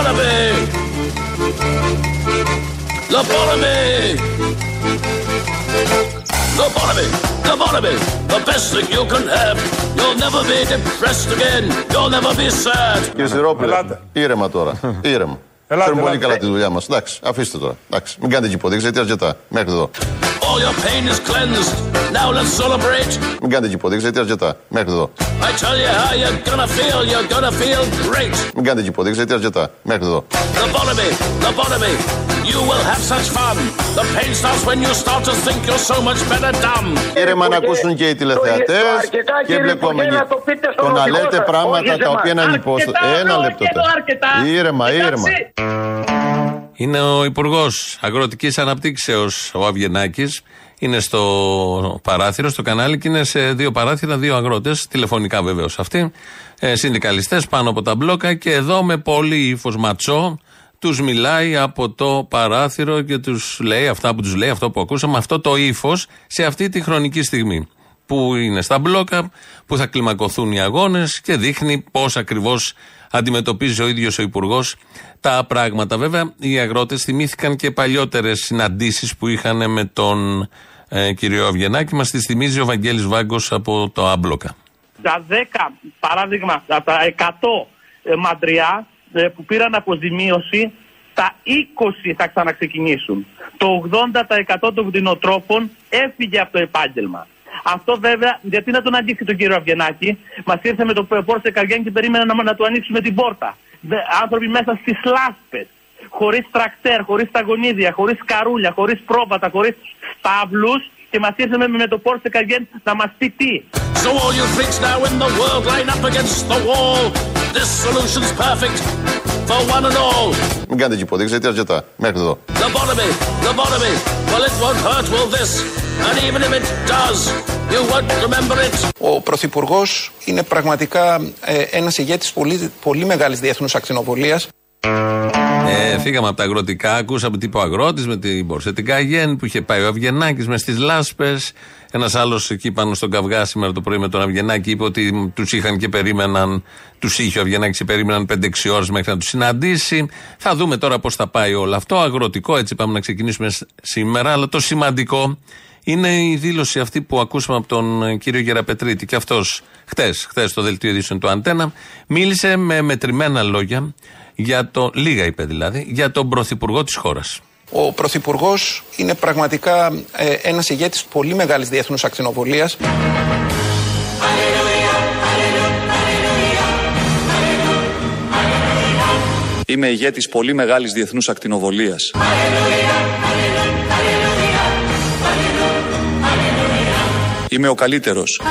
Lobotomy! Lobotomy! Lobotomy! Lobotomy! The best thing you can have. You'll never be depressed again. You'll never be sad. Κύριε Σιδηρόπουλε, Ελάτε. ήρεμα τώρα. Ήρεμα. Ελάτε, Ξέρουμε πολύ ελάτε. καλά τη δουλειά μας. Εντάξει, αφήστε τώρα. Εντάξει, μην κάνετε και υποδείξει γιατί αρκετά. Μέχρι εδώ. All your pain is cleansed. Now let's celebrate. Μην κάνετε και υποδείξει γιατί αρκετά. Μέχρι εδώ. I tell you how you're gonna feel. You're gonna feel great. Μην κάνετε και υποδείξει γιατί αρκετά. Μέχρι εδώ. Lobotomy! Lobotomy! You will have such fun. The pain starts when you start to think you're so much better dumb. Ήρεμα να ακούσουν και οι τηλεθεατές Το αρκετά, και οι κύριε εμπλεκόμενοι. Υπουργέ, να το πείτε στον Το να οδηγό λέτε σας, πράγματα όχι τα σε οποία είναι εμάς. ανυπόστατα. Αρκετά, Ένα όχι λεπτό. εδώ, τώρα. αρκετά. Ήρεμα, ήρεμα. Εντάξει. Είναι ο Υπουργός Αγροτικής Αναπτύξεως, ο Αυγενάκη. Είναι στο παράθυρο, στο κανάλι και είναι σε δύο παράθυρα, δύο αγρότες, τηλεφωνικά βεβαίως αυτοί, ε, συνδικαλιστές πάνω από τα μπλόκα και εδώ με πολύ ύφος ματσό τους μιλάει από το παράθυρο και τους λέει αυτά που τους λέει, αυτό που ακούσαμε, αυτό το ύφος σε αυτή τη χρονική στιγμή. Που είναι στα μπλόκα, που θα κλιμακωθούν οι αγώνες και δείχνει πώς ακριβώς αντιμετωπίζει ο ίδιος ο Υπουργός τα πράγματα. Βέβαια, οι αγρότες θυμήθηκαν και παλιότερες συναντήσεις που είχαν με τον ε, κύριο Αυγενάκη. Μας τις θυμίζει ο Βαγγέλης Βάγκος από το Άμπλοκα. τα 10 παράδειγμα, από τα 100 ε, μαντριά ε, που πήραν αποζημίωση, τα 20 θα ξαναξεκινήσουν. Το 80% των κτηνοτρόφων έφυγε από το επάγγελμα. Αυτό βέβαια, γιατί να τον αγγίξει τον κύριο Αυγενάκη, μας ήρθε με το πόρσε καριέν και περίμενε να, να του ανοίξουμε την πόρτα. Δε, άνθρωποι μέσα στις λάσπες, χωρίς τρακτέρ, χωρίς ταγωνίδια, χωρίς καρούλια, χωρίς πρόβατα, χωρίς στάβλους και μας ήρθε με, με το πόρσε καριέν να μας πει τι. So all you freaks now in the world line up against the wall. This solution's perfect for one and all. Μην κάνετε και υποδείξεις γιατί αρκετά. Μέχρι εδώ. Lobotomy, lobotomy. Well, it won't hurt, will this? And even if it does, you won't remember it. Ο Πρωθυπουργός είναι πραγματικά ε, ένας ηγέτης πολύ, πολύ μεγάλης διεθνούς ακτινοβολίας. Ε, φύγαμε από τα αγροτικά, ακούσαμε τύπο αγρότης με την Μπορσετικά Γέν που είχε πάει ο Αυγενάκης μες στις λάσπες. Ένας άλλος εκεί πάνω στον καυγά σήμερα το πρωί με τον Αυγενάκη είπε ότι τους είχαν και περίμεναν, τους είχε ο Αυγενάκης και περίμεναν 5-6 ώρες μέχρι να τους συναντήσει. Θα δούμε τώρα πώς θα πάει όλο αυτό. Αγροτικό, έτσι πάμε να ξεκινήσουμε σ- σήμερα. Αλλά το σημαντικό είναι η δήλωση αυτή που ακούσαμε από τον ε, κύριο Γεραπετρίτη. Και αυτός χτες, χτες στο δελτίο ειδήσεων του Αντένα, μίλησε με μετρημένα λόγια για το, λίγα είπε δηλαδή, για τον πρωθυπουργό της χώρας. Ο Πρωθυπουργός είναι πραγματικά ε, ένας ηγέτης πολύ μεγάλης διεθνούς ακτινοβολίας. Είμαι ηγέτης πολύ μεγάλης διεθνούς ακτινοβολίας. Είμαι ο καλύτερος.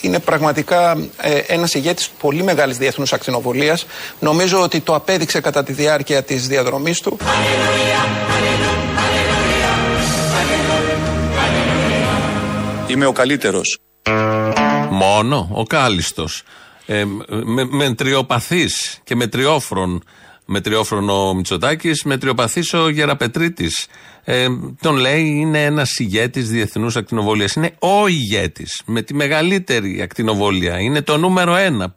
Είναι πραγματικά ε, ένας ηγέτης πολύ μεγάλης διεθνούς ακτινοβολίας. Νομίζω ότι το απέδειξε κατά τη διάρκεια της διαδρομής του. Είμαι ο καλύτερος. Μόνο ο κάλιστος. Ε, με, με τριοπαθή και με τριόφρον. Με τριόφρονο Μητσοτάκης, με τριοπαθή ο Γεραπετρίτης. Ε, τον λέει είναι ένας ηγέτης διεθνούς ακτινοβολίας. Είναι ο ηγέτης με τη μεγαλύτερη ακτινοβολία. Είναι το νούμερο ένα.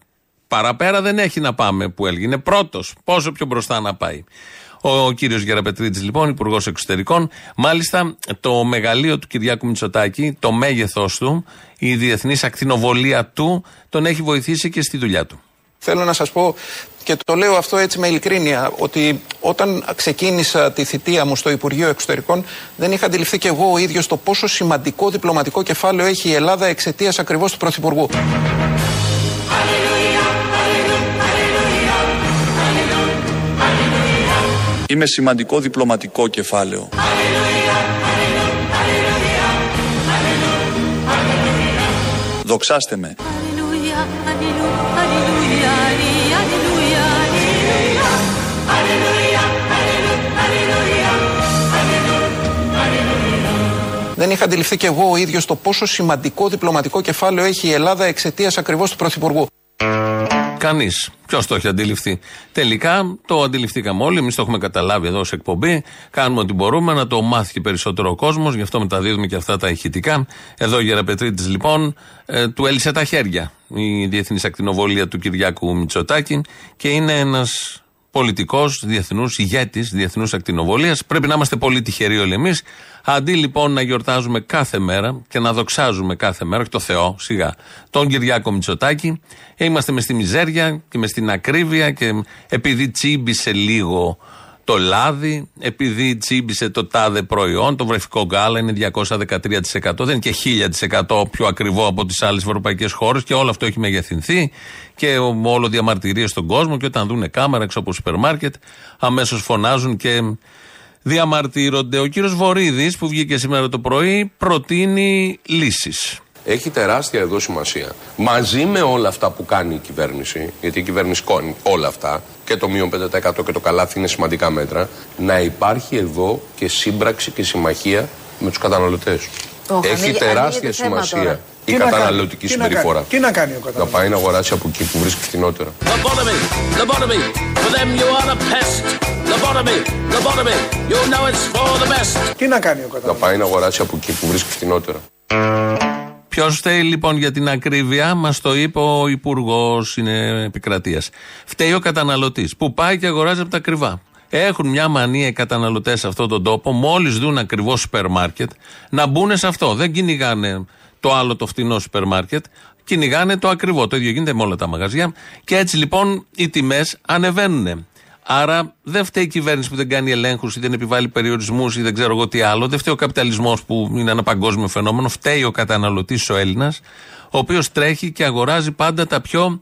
Παραπέρα δεν έχει να πάμε που έλεγε. Είναι πρώτος. Πόσο πιο μπροστά να πάει. Ο κύριος Γεραπετρίτης, λοιπόν, υπουργός Εξωτερικών. Μάλιστα, το μεγαλείο του Κυριάκου Μητσοτάκη, το μέγεθός του, η διεθνής ακτινοβολία του, τον έχει βοηθήσει και στη δουλειά του. Θέλω να σας πω και το λέω αυτό έτσι με ειλικρίνεια ότι όταν ξεκίνησα τη θητεία μου στο Υπουργείο Εξωτερικών δεν είχα αντιληφθεί και εγώ ο ίδιος το πόσο σημαντικό διπλωματικό κεφάλαιο έχει η Ελλάδα εξαιτίας ακριβώς του Πρωθυπουργού. Είμαι σημαντικό διπλωματικό κεφάλαιο. Δοξάστε με. Δεν είχα αντιληφθεί και εγώ ο ίδιος το πόσο σημαντικό διπλωματικό κεφάλαιο έχει η Ελλάδα εξαιτίας ακριβώς του Πρωθυπουργού. Κανείς. Ποιος το έχει αντιληφθεί. Τελικά το αντιληφθήκαμε όλοι. Εμείς το έχουμε καταλάβει εδώ σε εκπομπή. Κάνουμε ό,τι μπορούμε να το μάθει και περισσότερο ο κόσμος. Γι' αυτό μεταδίδουμε και αυτά τα ηχητικά. Εδώ η Γεραπετρίτης λοιπόν ε, του έλυσε τα χέρια η Διεθνής Ακτινοβολία του Κυριάκου Μητσοτάκη και είναι ένας πολιτικός διεθνούς, ηγέτης διεθνούς ακτινοβολίας. Πρέπει να είμαστε πολύ τυχεροί όλοι εμείς. Αντί λοιπόν να γιορτάζουμε κάθε μέρα και να δοξάζουμε κάθε μέρα, και το Θεό, σιγά, τον Κυριάκο Μητσοτάκη, είμαστε μες στη μιζέρια και μες στην ακρίβεια και επειδή τσίμπησε λίγο το λάδι, επειδή τσίμπησε το τάδε προϊόν, το βρεφικό γκάλα είναι 213%, δεν είναι και 1000% πιο ακριβό από τις άλλες ευρωπαϊκές χώρες και όλο αυτό έχει μεγεθυνθεί και όλο διαμαρτυρίες στον κόσμο. Και όταν δουν κάμερα έξω από σούπερ μάρκετ, αμέσως φωνάζουν και διαμαρτύρονται. Ο κύριος Βορύδης, που βγήκε σήμερα το πρωί, προτείνει λύσεις έχει τεράστια εδώ σημασία. Μαζί με όλα αυτά που κάνει η κυβέρνηση, γιατί η κυβέρνηση κάνει όλα αυτά, και το μείον 5% και το καλάθι είναι σημαντικά μέτρα, να υπάρχει εδώ και σύμπραξη και συμμαχία με τους καταναλωτές. Έχει τεράστια σημασία η καταναλωτική συμπεριφορά. Τι να κάνει ο καταναλωτή. Να πάει να αγοράσει από εκεί που βρίσκει φθηνότερα. Τι να κάνει ο καταναλωτής; Να πάει να αγοράσει από εκεί που βρίσκει φθηνότερα. Ποιος φταίει λοιπόν για την ακρίβεια, μας το είπε ο Υπουργός Επικρατείας. Φταίει ο καταναλωτής που πάει και αγοράζει από τα ακριβά. Έχουν μια μανία οι καταναλωτές σε αυτόν τον τόπο, μόλις δουν ακριβώς σούπερ μάρκετ, να μπουν σε αυτό. Δεν κυνηγάνε το άλλο το φτηνό σούπερ μάρκετ, κυνηγάνε το ακριβό. Το ίδιο γίνεται με όλα τα μαγαζιά. Και έτσι λοιπόν οι τιμές ανεβαίνουν. Άρα δεν φταίει η κυβέρνηση που δεν κάνει ελέγχους ή δεν επιβάλλει περιορισμούς ή δεν ξέρω εγώ τι άλλο. Δεν φταίει ο καπιταλισμός που είναι ένα παγκόσμιο φαινόμενο. Φταίει ο καταναλωτής ο Έλληνας, ο οποίος τρέχει και αγοράζει πάντα τα πιο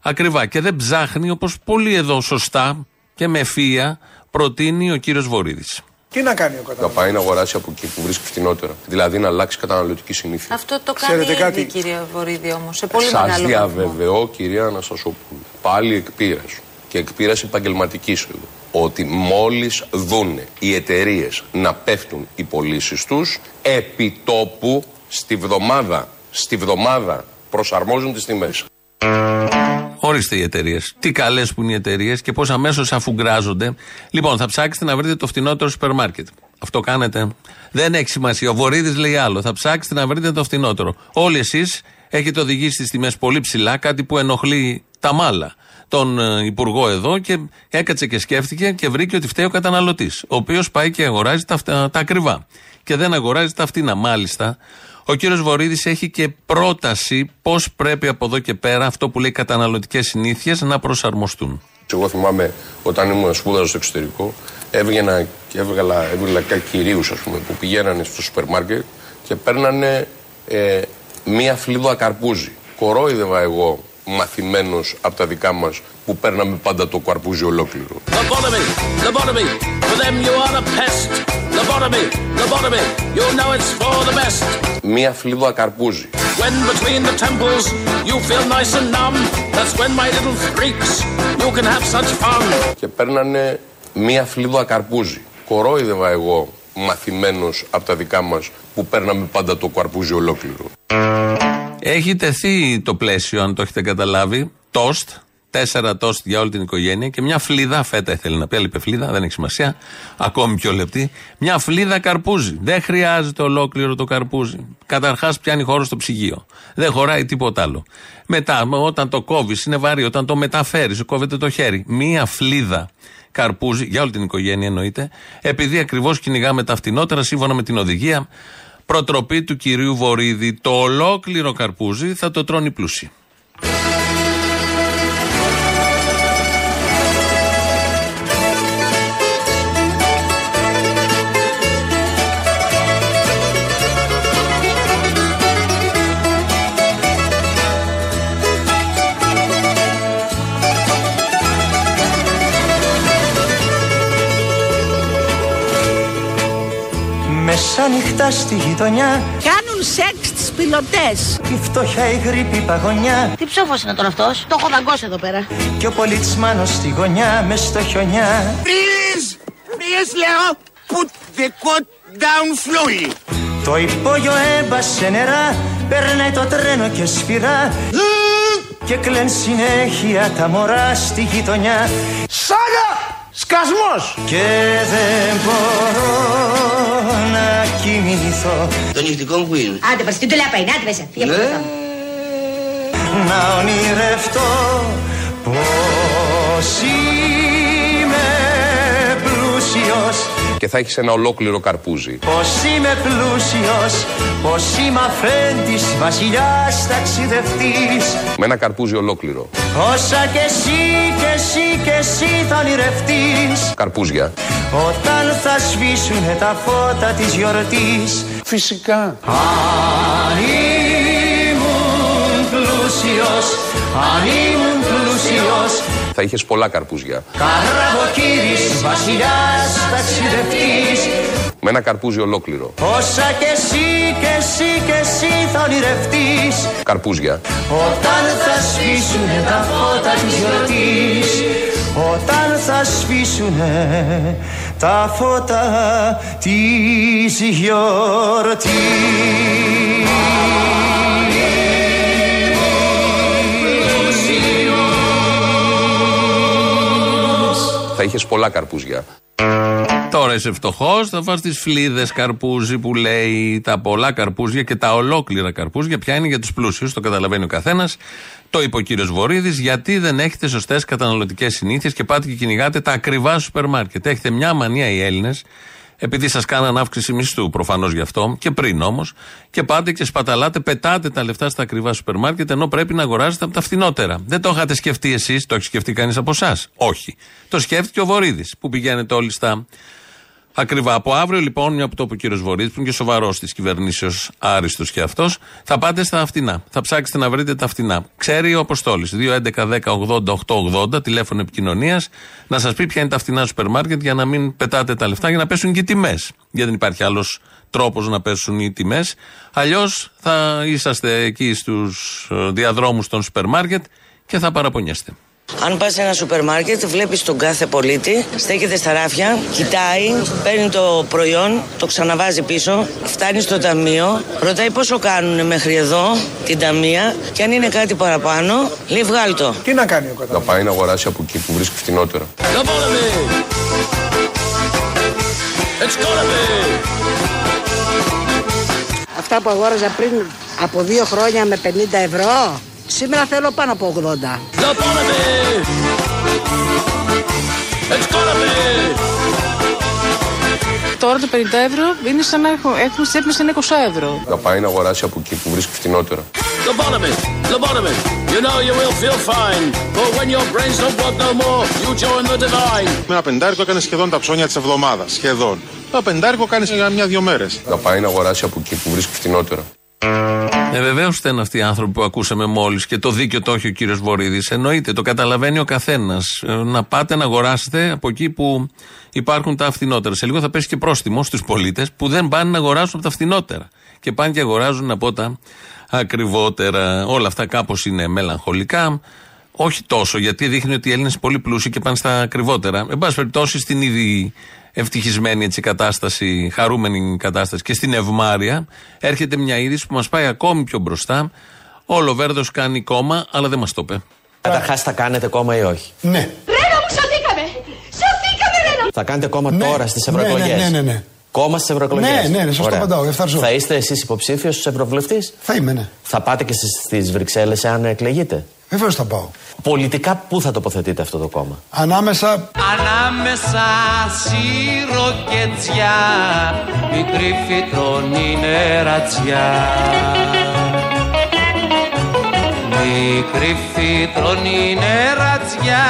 ακριβά. Και δεν ψάχνει όπως πολύ εδώ σωστά και με ευθεία προτείνει ο κύριος Βορύδης. Τι να κάνει ο καταναλωτής; Να πάει να αγοράσει από εκεί που βρίσκει φθηνότερα. Δηλαδή να αλλάξει καταναλωτική συνήθεια. Αυτό το κάνει ήδη, κάτι... κύριε Βορύδη όμως. Σε πολύ σας μεγάλο διαβεβαιώ, κυρία Αναστασόπουλου, πάλι εκπείραση και εκπείραση επαγγελματική σου ότι μόλις δούνε οι εταιρείες να πέφτουν οι πωλήσεις τους επί τόπου στη βδομάδα, στη βδομάδα προσαρμόζουν τις τιμές. Ορίστε οι εταιρείες. Τι καλές που είναι οι εταιρείες και πώς αμέσως αφουγκράζονται. Λοιπόν, θα ψάξετε να βρείτε το φτηνότερο σούπερ μάρκετ. Αυτό κάνετε. Δεν έχει σημασία. Ο Βορύδης λέει άλλο. Θα ψάξετε να βρείτε το φτηνότερο. Όλοι εσείς έχετε οδηγήσει τι τιμές πολύ ψηλά, κάτι που ενοχλεί τα μάλα τον ε, Υπουργό εδώ και έκατσε και σκέφτηκε και βρήκε ότι φταίει ο καταναλωτής. Ο οποίος πάει και αγοράζει τα, τα ακριβά. Και δεν αγοράζει τα φτηνά. Μάλιστα, ο κύριος Βορύδης έχει και πρόταση πώς πρέπει από εδώ και πέρα αυτό που λέει καταναλωτικές συνήθειες να προσαρμοστούν. Εγώ θυμάμαι όταν ήμουν σπούδαζα στο εξωτερικό, έβγαινα και έβγαλα, έβγαλα κυρίους που πηγαίνανε στο σούπερ μάρκετ και παίρνανε ε, μία φλίδα καρπούζι. Κορόιδευα εγώ μαθημένος από τα δικά μας που παίρναμε πάντα το καρπούζι ολόκληρο. Μία φλίδα καρπούζι. Και παίρνανε μία φλίδα καρπούζι. Κορόιδευα εγώ μαθημένος από τα δικά μας που παίρναμε πάντα το καρπούζι ολόκληρο. Έχει τεθεί το πλαίσιο, αν το έχετε καταλάβει. Τόστ, τέσσερα τόστ για όλη την οικογένεια και μια φλίδα, φέτα ήθελε να πει, άλλη φλίδα, δεν έχει σημασία, ακόμη πιο λεπτή. Μια φλίδα καρπούζι. Δεν χρειάζεται ολόκληρο το καρπούζι. Καταρχάς πιάνει χώρο στο ψυγείο. Δεν χωράει τίποτα άλλο. Μετά, όταν το κόβεις, είναι βαρύ, όταν το μεταφέρεις, κόβεται το χέρι. Μια φλίδα καρπούζι, για όλη την οικογένεια εννοείται, επειδή ακριβώς κυνηγάμε τα φτηνότερα σύμφωνα με την οδηγία προτροπή του κυρίου Βορύδη. Το ολόκληρο καρπούζι θα το τρώνε οι πλούσιοι. Νύχτα στη γειτονιά. Κάνουν σεξ τις πιλωτές. Η φτώχεια η γρήπη παγωνιά. Τι ψόφος είναι τώρα αυτός, το έχω δαγκώσει εδώ πέρα. Και ο πολιτσμάνος στη γωνιά με στο χιονιά. Please, please λέω Put the coat down slowly. Το υπόγειο έμπασε νερά Περνάει το τρένο και σφυρά. Και κλαίν συνέχεια τα μωρά στη γειτονιά. Σάγα! Σκασμός! Και δεν μπορώ να κοιμηθώ Το νυχτικό που είναι. Άντε, πας, τι του λέει είναι, άντε μέσα, φύγε από εδώ. Να ονειρευτώ πως είμαι Και θα έχεις ένα ολόκληρο καρπούζι. Πως είμαι πλούσιος, πως είμαι αφέντης, βασιλιάς ταξιδευτής Με ένα καρπούζι ολόκληρο. Όσα κι εσύ κι εσύ κι εσύ θα ονειρευτείς Καρπούζια. Όταν θα σβήσουνε τα φώτα της γιορτής Φυσικά. Αν ήμουν πλούσιος, αν ήμουν πλούσιος Θα είχες πολλά καρπούζια. Καραβοκύρης, βασιλιάς ταξιδευτής Με ένα καρπούζι ολόκληρο. Όσα κι εσύ κι εσύ κι εσύ θα ονειρευτείς Καρπούζια. Όταν θα σβήσουνε τα φώτα της γιορτής Όταν θα σβήσουνε τα φώτα της γιορτής Θα είχες πολλά καρπούζια. Τώρα είσαι φτωχός, θα φας τις φλίδες καρπούζι που λέει τα πολλά καρπούζια και τα ολόκληρα καρπούζια. Ποια είναι για τους πλούσιους, το καταλαβαίνει ο καθένας. Το είπε ο κύριος Βορύδης, γιατί δεν έχετε σωστές καταναλωτικές συνήθειες και πάτε και κυνηγάτε τα ακριβά σούπερ μάρκετ. Έχετε μια μανία οι Έλληνες, επειδή σας κάναν αύξηση μισθού προφανώς γι' αυτό, και πριν όμως, και πάτε και σπαταλάτε, πετάτε τα λεφτά στα ακριβά σούπερ μάρκετ, ενώ πρέπει να αγοράζετε από τα φθηνότερα. Δεν το είχατε σκεφτεί εσείς, το έχει σκεφτεί κανείς από εσάς; Όχι. Το σκέφτηκε ο Βορύδης, που πηγαίνετε όλοι στα Ακριβά. Από αύριο λοιπόν, μια που το είπε ο κύριος Βορύδης, που είναι και σοβαρός της κυβερνήσεως, άριστος και αυτός, θα πάτε στα φτηνά. Θα ψάξετε να βρείτε τα φτηνά. Ξέρει ο Αποστόλης. 2.11.10.80.880, τηλέφωνο επικοινωνίας, να σας πει ποια είναι τα φτηνά σούπερ μάρκετ για να μην πετάτε τα λεφτά για να πέσουν και οι τιμές. Γιατί δεν υπάρχει άλλος τρόπος να πέσουν οι τιμές. Αλλιώς θα είσαστε εκεί στους διαδρόμους των σούπερ μάρκετ και θα παραπονιέστε. Αν πας σε ένα σούπερ μάρκετ, βλέπεις τον κάθε πολίτη, στέκεται στα ράφια, κοιτάει, παίρνει το προϊόν, το ξαναβάζει πίσω, φτάνει στο ταμείο, ρωτάει πόσο κάνουν μέχρι εδώ την ταμεία και αν είναι κάτι παραπάνω, λέει βγάλ το. Τι να κάνει ο Να καταναλωτής. πάει να αγοράσει από εκεί που βρίσκει φτηνότερα. It's gonna be! Αυτά που αγόραζα πριν από δύο χρόνια με 50 ευρώ, σήμερα θέλω πάνω από 80. The Bonamy! It's gonna be! Τώρα το 50 ευρώ είναι σαν να έχουν, έχουν στη τσέπη σαν 20 ευρώ. Να πάει να αγοράσει από εκεί που βρίσκει φτηνότερα. The Bonamy! The Bonamy! You know you will feel fine. But when your brains don't work no more, you join the divine. Με ένα πεντάρικο έκανε σχεδόν τα ψώνια της εβδομάδας. Σχεδόν. Το πεντάρικο κάνεις για μια-δυο μέρες. Να πάει να αγοράσει από εκεί που βρίσκει φτηνότερα. Ε, βεβαίως φταίνουν αυτοί οι άνθρωποι που ακούσαμε μόλις και το δίκιο το έχει ο κύριος Βορύδης. Εννοείται, το καταλαβαίνει ο καθένας. να πάτε να αγοράσετε από εκεί που υπάρχουν τα φθηνότερα. Σε λίγο θα πέσει και πρόστιμο στους πολίτες που δεν πάνε να αγοράσουν από τα φθηνότερα. Και πάνε και αγοράζουν από τα ακριβότερα. Όλα αυτά κάπως είναι μελαγχολικά. Όχι τόσο, γιατί δείχνει ότι οι Έλληνες είναι πολύ πλούσιοι και πάνε στα ακριβότερα. Εν πάση περιπτώσει, στην ήδη ευτυχισμένη έτσι, κατάσταση, χαρούμενη κατάσταση και στην ευμάρεια, έρχεται μια είδηση που μας πάει ακόμη πιο μπροστά. Ο Λοβέρδος κάνει κόμμα, αλλά δεν μας το είπε. Καταρχάς, θα κάνετε κόμμα ή όχι; Ναι. Ρένα μου, σωθήκαμε! Σωθήκαμε, Ρένα! Θα κάνετε κόμμα Ναι. τώρα στις Ναι, ευρωεκλογές; ναι, ναι, ναι, ναι. Κόμμα στις ευρωεκλογές; Ναι, ναι, ναι, σωστό απαντάω, ευθαρζώ. Θα είστε εσείς υποψήφιος ως ευρωβουλευτής; Θα είμαι, ναι. Θα πάτε και στις Βρυξέλλες αν εκλεγείτε; Βεβαίως θα πάω. Πολιτικά, πού θα τοποθετείτε αυτό το κόμμα; Ανάμεσα Ανάμεσα σύρο και τζιά Μικρή φυτρώνει νερατζιά Μικρή φυτρώνει νερατζιά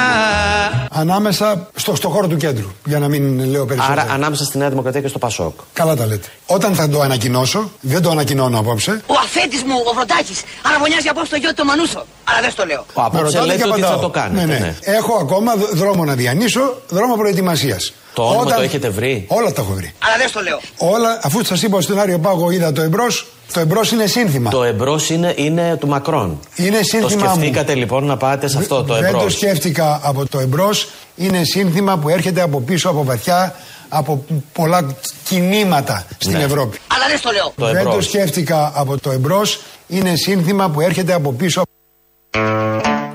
Ανάμεσα στο, στο χώρο του κέντρου. Για να μην λέω περισσότερο. Άρα, ανάμεσα στη Νέα Δημοκρατία και στο Πασόκ. Καλά τα λέτε. Όταν θα το ανακοινώσω, δεν το ανακοινώνω απόψε. Ο αφέτης μου, ο Βροντάκης, αραβωνιάζει απόψε το γιο του το Μανούσο. Αλλά δεν στο λέω. Ο Με απόψε ρωτάτε λέτε και ότι απαντάω. θα το κάνετε. Ναι, ναι. Έχω ακόμα δ- δρόμο να διανύσω, δρόμο προετοιμασίας. Το όνομα το έχετε βρει; Όλα τα έχω βρει. Αλλά δεν στο λέω. Όλα, αφού σας είπα στον Άριο Πάγο, είδα το εμπρός, το εμπρός είναι σύνθημα. Το εμπρός είναι, είναι του Μακρόν. Είναι Το σύνθημα μου. σκεφτήκατε λοιπόν να πάτε σε αυτό το Δεν εμπρός. το σκέφτηκα από το εμπρός. Είναι σύνθημα που έρχεται από πίσω, από βαθιά, από πολλά κινήματα στην Ναι. Ευρώπη. Αλλά δεν στο λέω. Το Δεν εμπρός. το σκέφτηκα από το εμπρός. Είναι σύνθημα που έρχεται από πίσω.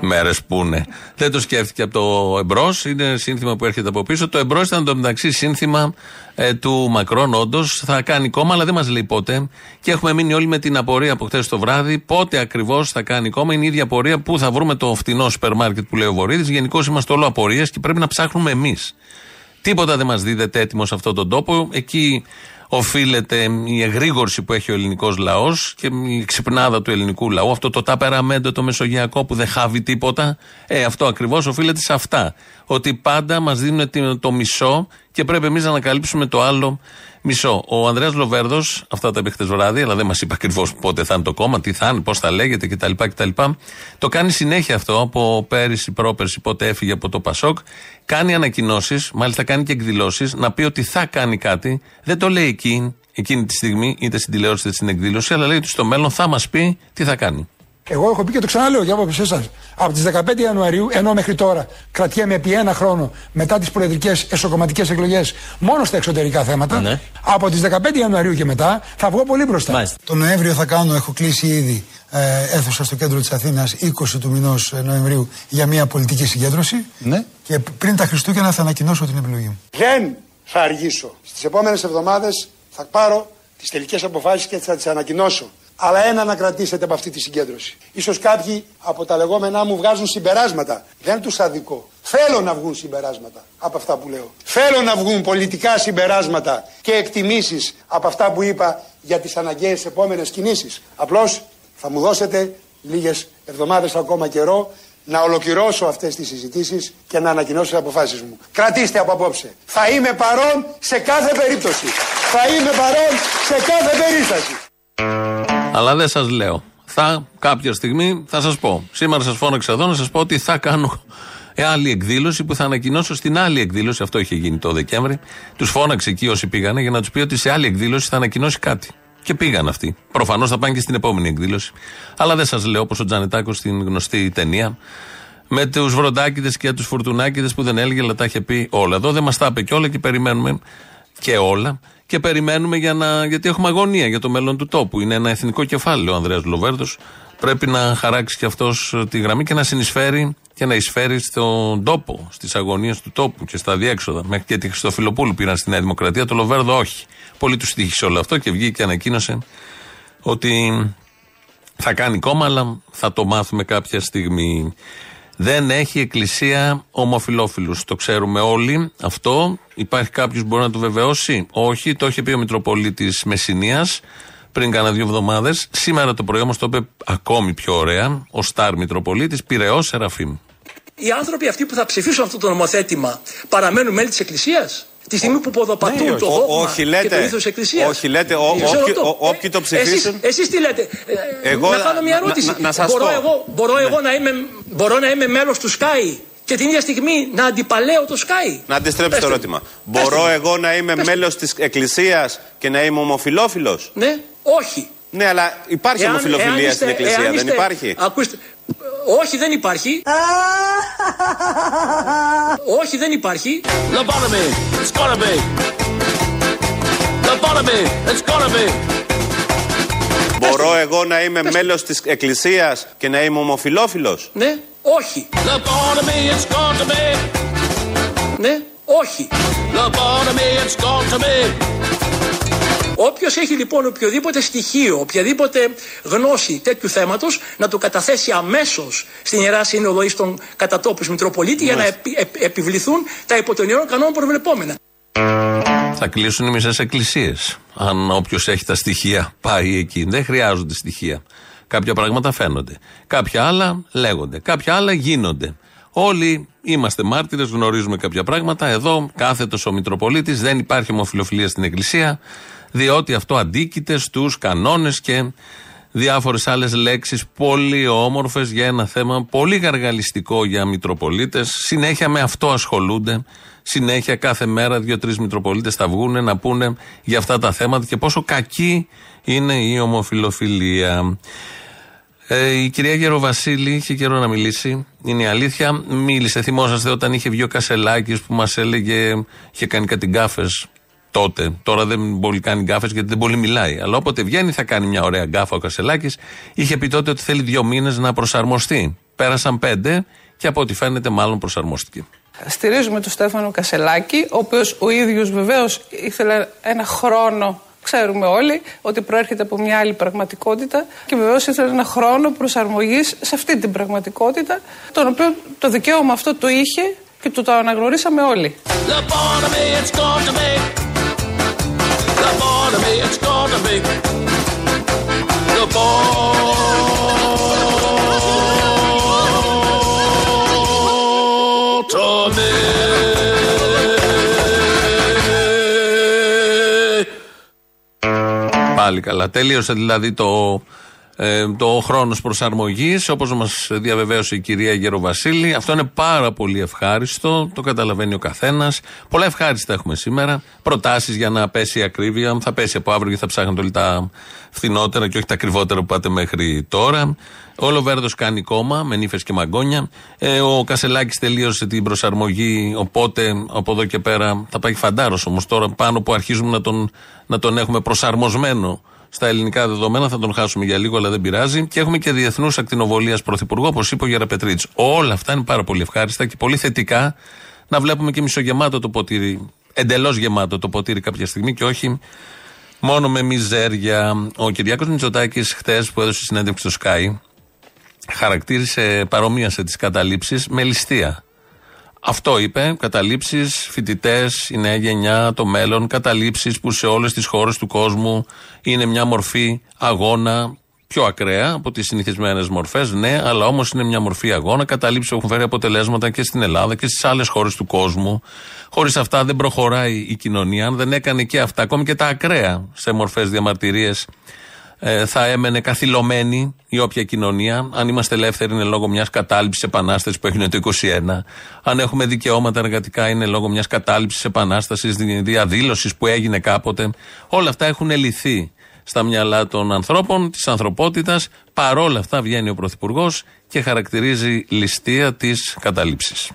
Μέρες που είναι. Δεν το σκέφτηκε από το εμπρός, είναι σύνθημα που έρχεται από πίσω. Το εμπρός ήταν το μεταξύ σύνθημα ε, του Μακρόν, όντως. Θα κάνει κόμμα, αλλά δεν μας λέει πότε. Και έχουμε μείνει όλοι με την απορία από χθες το βράδυ. Πότε ακριβώς θα κάνει κόμμα. Είναι η ίδια απορία που θα βρούμε το φτηνό σούπερ μάρκετ που λέει ο Βορύδης. Γενικώς είμαστε όλο απορίες και πρέπει να ψάχνουμε εμείς. Τίποτα δεν μας δίδεται έτοιμο σε αυτόν τον τόπο. Εκεί οφείλεται η εγρήγορση που έχει ο ελληνικός λαός και η ξυπνάδα του ελληνικού λαού. Αυτό το ταπεραμέντο το μεσογειακό που δεν χάβει τίποτα. Ε, αυτό ακριβώς οφείλεται σε αυτά. Ότι πάντα μας δίνουν το μισό και πρέπει εμείς να ανακαλύψουμε το άλλο μισό. Ο Ανδρέας Λοβέρδος, αυτά τα είπε χτες βράδυ, αλλά δεν μας είπε ακριβώς πότε θα είναι το κόμμα, τι θα είναι, πώς θα λέγεται κτλ, κτλ. Το κάνει συνέχεια αυτό από πέρυσι, πρόπερσι, πότε έφυγε από το Πασόκ. Κάνει ανακοινώσεις, μάλιστα κάνει και εκδηλώσεις, να πει ότι θα κάνει κάτι. Δεν το λέει εκεί, εκείνη τη στιγμή, είτε στην τηλεόραση είτε στην εκδήλωση, αλλά λέει ότι στο μέλλον θα μας πει τι θα κάνει. Εγώ έχω πει και το ξαναλέω για άποψη εσάς. Από τις 15 Ιανουαρίου, ενώ μέχρι τώρα κρατιέμαι επί ένα χρόνο μετά τις προεδρικές εσωκομματικές εκλογές μόνο στα εξωτερικά θέματα, Ναι. από τις 15 Ιανουαρίου και μετά θα βγω πολύ μπροστά. Μάλιστα. Το Νοέμβριο θα κάνω, έχω κλείσει ήδη ε, αίθουσα στο κέντρο της Αθήνας 20 του μηνός Νοεμβρίου για μια πολιτική συγκέντρωση. Ναι. Και πριν τα Χριστούγεννα θα ανακοινώσω την επιλογή μου. Δεν θα αργήσω. Στις επόμενες εβδομάδες θα πάρω τις τελικές αποφάσεις και θα τις ανακοινώσω. Αλλά ένα να κρατήσετε από αυτή τη συγκέντρωση. Ίσως κάποιοι από τα λεγόμενά μου βγάζουν συμπεράσματα. Δεν τους αδικώ. Θέλω να βγουν συμπεράσματα από αυτά που λέω. Θέλω να βγουν πολιτικά συμπεράσματα και εκτιμήσεις από αυτά που είπα για τις αναγκαίες επόμενες κινήσεις. Απλώς θα μου δώσετε λίγες εβδομάδες ακόμα καιρό να ολοκληρώσω αυτές τις συζητήσεις και να ανακοινώσω τις αποφάσεις μου. Κρατήστε από απόψε. Θα είμαι παρόν σε κάθε περίπτωση. Θα είμαι παρόν σε κάθε περίσταση. Αλλά δεν σας λέω. Θα κάποια στιγμή θα σας πω. Σήμερα σας φώναξα εδώ να σας πω ότι θα κάνω άλλη εκδήλωση που θα ανακοινώσω στην άλλη εκδήλωση. Αυτό είχε γίνει το Δεκέμβρη. Τους φώναξε εκεί όσοι πήγανε για να τους πει ότι σε άλλη εκδήλωση θα ανακοινώσει κάτι. Και πήγαν αυτοί. Προφανώς θα πάνε και στην επόμενη εκδήλωση. Αλλά δεν σας λέω όπω ο Τζανετάκος στην γνωστή ταινία. Με τους βροντάκιδε και τους φουρτουνάκιδε που δεν έλεγε, αλλά τα είχε πει όλα. Εδώ δεν μας τα είπε και όλα και περιμένουμε και όλα. Και περιμένουμε για να, γιατί έχουμε αγωνία για το μέλλον του τόπου. Είναι ένα εθνικό κεφάλαιο ο Ανδρέας Λοβέρδος. Πρέπει να χαράξει και αυτός τη γραμμή και να συνεισφέρει και να εισφέρει στον τόπο, στις αγωνίες του τόπου και στα διέξοδα. Μέχρι και τη Χριστοφιλοπούλου πήραν στη Νέα Δημοκρατία, το Λοβέρδο όχι. Πολύ του τύχησε όλο αυτό και βγήκε και ανακοίνωσε ότι θα κάνει κόμμα, αλλά θα το μάθουμε κάποια στιγμή. Δεν έχει εκκλησία ομοφιλόφιλους. Το ξέρουμε όλοι αυτό. Υπάρχει κάποιος που μπορεί να το βεβαιώσει; Όχι, το είχε πει ο Μητροπολίτης Μεσσηνίας πριν κάνα δύο εβδομάδες. Σήμερα το πρωί όμως το είπε ακόμη πιο ωραία. Ο Σταρ Μητροπολίτης Πυραιό Σεραφείμ. Οι άνθρωποι αυτοί που θα ψηφίσουν αυτό το νομοθέτημα παραμένουν μέλη της Εκκλησίας; Τη στιγμή που ποδοπατούν Ναι, το ό- δόγμα όχι, και λέτε. το ήθο Εκκλησίας. Όχι, λέτε, ο- όποιοι- ο- όποιοι το ψηφίσουν- Εσείς τι λέτε; Ε, Εγώ να να- κάνω μια να- ερώτηση. να- να σας μπορώ πω. εγώ, μπορώ εγώ να είμαι, μπορώ να είμαι μέλος του Sky και την ίδια στιγμή να αντιπαλέω το Sky; Να αντιστρέψω το Πέστε μου. ερώτημα. Μπορώ εγώ να είμαι μέλος της Εκκλησίας και να είμαι ομοφιλόφιλος; Ναι, όχι. Ναι, αλλά υπάρχει Εάν- ομοφιλοφιλία εάν στην είστε- Εκκλησία, εάν δεν είστε- υπάρχει; Ακούστε. Όχι, δεν υπάρχει. όχι, δεν υπάρχει. Lobotomy, it's gotta be. Lobotomy, it's gotta be. Μπορώ εγώ να είμαι μέλος της Εκκλησίας και να είμαι ομοφιλόφιλος; Ναι, όχι. Lobotomy, it's got to be. Ναι, όχι. Lobotomy, it's got to be. Όποιος έχει λοιπόν οποιοδήποτε στοιχείο, οποιαδήποτε γνώση τέτοιου θέματος, να το καταθέσει αμέσως στην ιερά σύνοδο ή στον κατατόπους Μητροπολίτη για να επι- επι- επιβληθούν τα υπό των ιερών κανόνων προβλεπόμενα. Θα κλείσουν οι μισές εκκλησίες. Αν όποιος έχει τα στοιχεία πάει εκεί. Δεν χρειάζονται στοιχεία. Κάποια πράγματα φαίνονται. Κάποια άλλα λέγονται. Κάποια άλλα γίνονται. Όλοι είμαστε μάρτυρες, γνωρίζουμε κάποια πράγματα. Εδώ κάθετος ο Μητροπολίτης, δεν υπάρχει ομοφιλοφιλία στην Εκκλησία, διότι αυτό αντίκειται στους κανόνες και διάφορες άλλες λέξεις πολύ όμορφες για ένα θέμα πολύ γαργαλιστικό για Μητροπολίτες. Συνέχεια με αυτό ασχολούνται. Συνέχεια κάθε μέρα δύο-τρεις Μητροπολίτες θα βγούνε να πούνε για αυτά τα θέματα και πόσο κακή είναι η ομοφιλοφιλία. Ε, η κυρία Γεροβασίλη είχε καιρό να μιλήσει. Είναι η αλήθεια. Μίλησε, θυμόσαστε όταν είχε βγει ο Κασελάκης που μας έλεγε. είχε κάνει κάτι γκάφες τότε. Τώρα δεν πολύ κάνει γκάφες γιατί δεν πολύ μιλάει. Αλλά όποτε βγαίνει θα κάνει μια ωραία γκάφα ο Κασελάκης. Είχε πει τότε ότι θέλει δύο μήνες να προσαρμοστεί. Πέρασαν πέντε και από ό,τι φαίνεται μάλλον προσαρμόστηκε. Στηρίζουμε τον Στέφανο Κασελάκη, ο οποίος ο ίδιος βεβαίως ήθελε ένα χρόνο. Ξέρουμε όλοι ότι προέρχεται από μια άλλη πραγματικότητα και βεβαίως ήθελε ένα χρόνο προσαρμογής σε αυτή την πραγματικότητα, τον οποίο το δικαίωμα αυτό το είχε και του το αναγνωρίσαμε όλοι. Lobotomy, Πάλι καλά. Τέλειωσε δηλαδή το, ε, το χρόνος προσαρμογής όπως μας διαβεβαίωσε η κυρία Γεροβασίλη. Αυτό είναι πάρα πολύ ευχάριστο. Το καταλαβαίνει ο καθένας. Πολλά ευχάριστα έχουμε σήμερα. Προτάσεις για να πέσει η ακρίβεια. Θα πέσει από αύριο και θα ψάχνετε όλοι τα φθηνότερα και όχι τα ακριβότερα που πάτε μέχρι τώρα. Όλο ο Βέρδο κάνει κόμμα με νύφες και μαγκόνια. Ε, ο Κασελάκης τελείωσε την προσαρμογή. Οπότε από εδώ και πέρα θα πάει φαντάρος όμως τώρα πάνω που αρχίζουμε να τον, να τον έχουμε προσαρμοσμένο στα ελληνικά δεδομένα. Θα τον χάσουμε για λίγο, αλλά δεν πειράζει. Και έχουμε και διεθνούς ακτινοβολίας πρωθυπουργό, όπως είπε ο Γεραπετρίτ. Όλα αυτά είναι πάρα πολύ ευχάριστα και πολύ θετικά να βλέπουμε και μισογεμάτο το ποτήρι. Εντελώς γεμάτο το ποτήρι κάποια στιγμή και όχι μόνο με μιζέρια. Ο Κυριάκος Μητσοτάκης, χθε που έδωσε συνέντευξη στο Sky, χαρακτήρισε, παρομοίασε τις καταλήψεις με ληστεία. Αυτό είπε, καταλήψεις, φοιτητές, η νέα γενιά, το μέλλον, καταλήψεις που σε όλες τις χώρες του κόσμου είναι μια μορφή αγώνα πιο ακραία από τις συνηθισμένες μορφές, ναι, αλλά όμως είναι μια μορφή αγώνα. Καταλήψεις που έχουν φέρει αποτελέσματα και στην Ελλάδα και στις άλλες χώρες του κόσμου. Χωρίς αυτά δεν προχωράει η κοινωνία. Αν δεν έκανε και αυτά, ακόμη και τα ακραία σε μορφές διαμαρτυρίες, ε, θα έμενε καθυλωμένη η όποια κοινωνία. Αν είμαστε ελεύθεροι είναι λόγω μιας κατάληψης επανάστασης που έγινε το 21. Αν έχουμε δικαιώματα εργατικά είναι λόγω μιας κατάληψης επανάστασης, διαδήλωσης που έγινε κάποτε. Όλα αυτά έχουν λυθεί στα μυαλά των ανθρώπων, της ανθρωπότητας. Παρόλα αυτά βγαίνει ο Πρωθυπουργός και χαρακτηρίζει ληστεία της κατάληψης.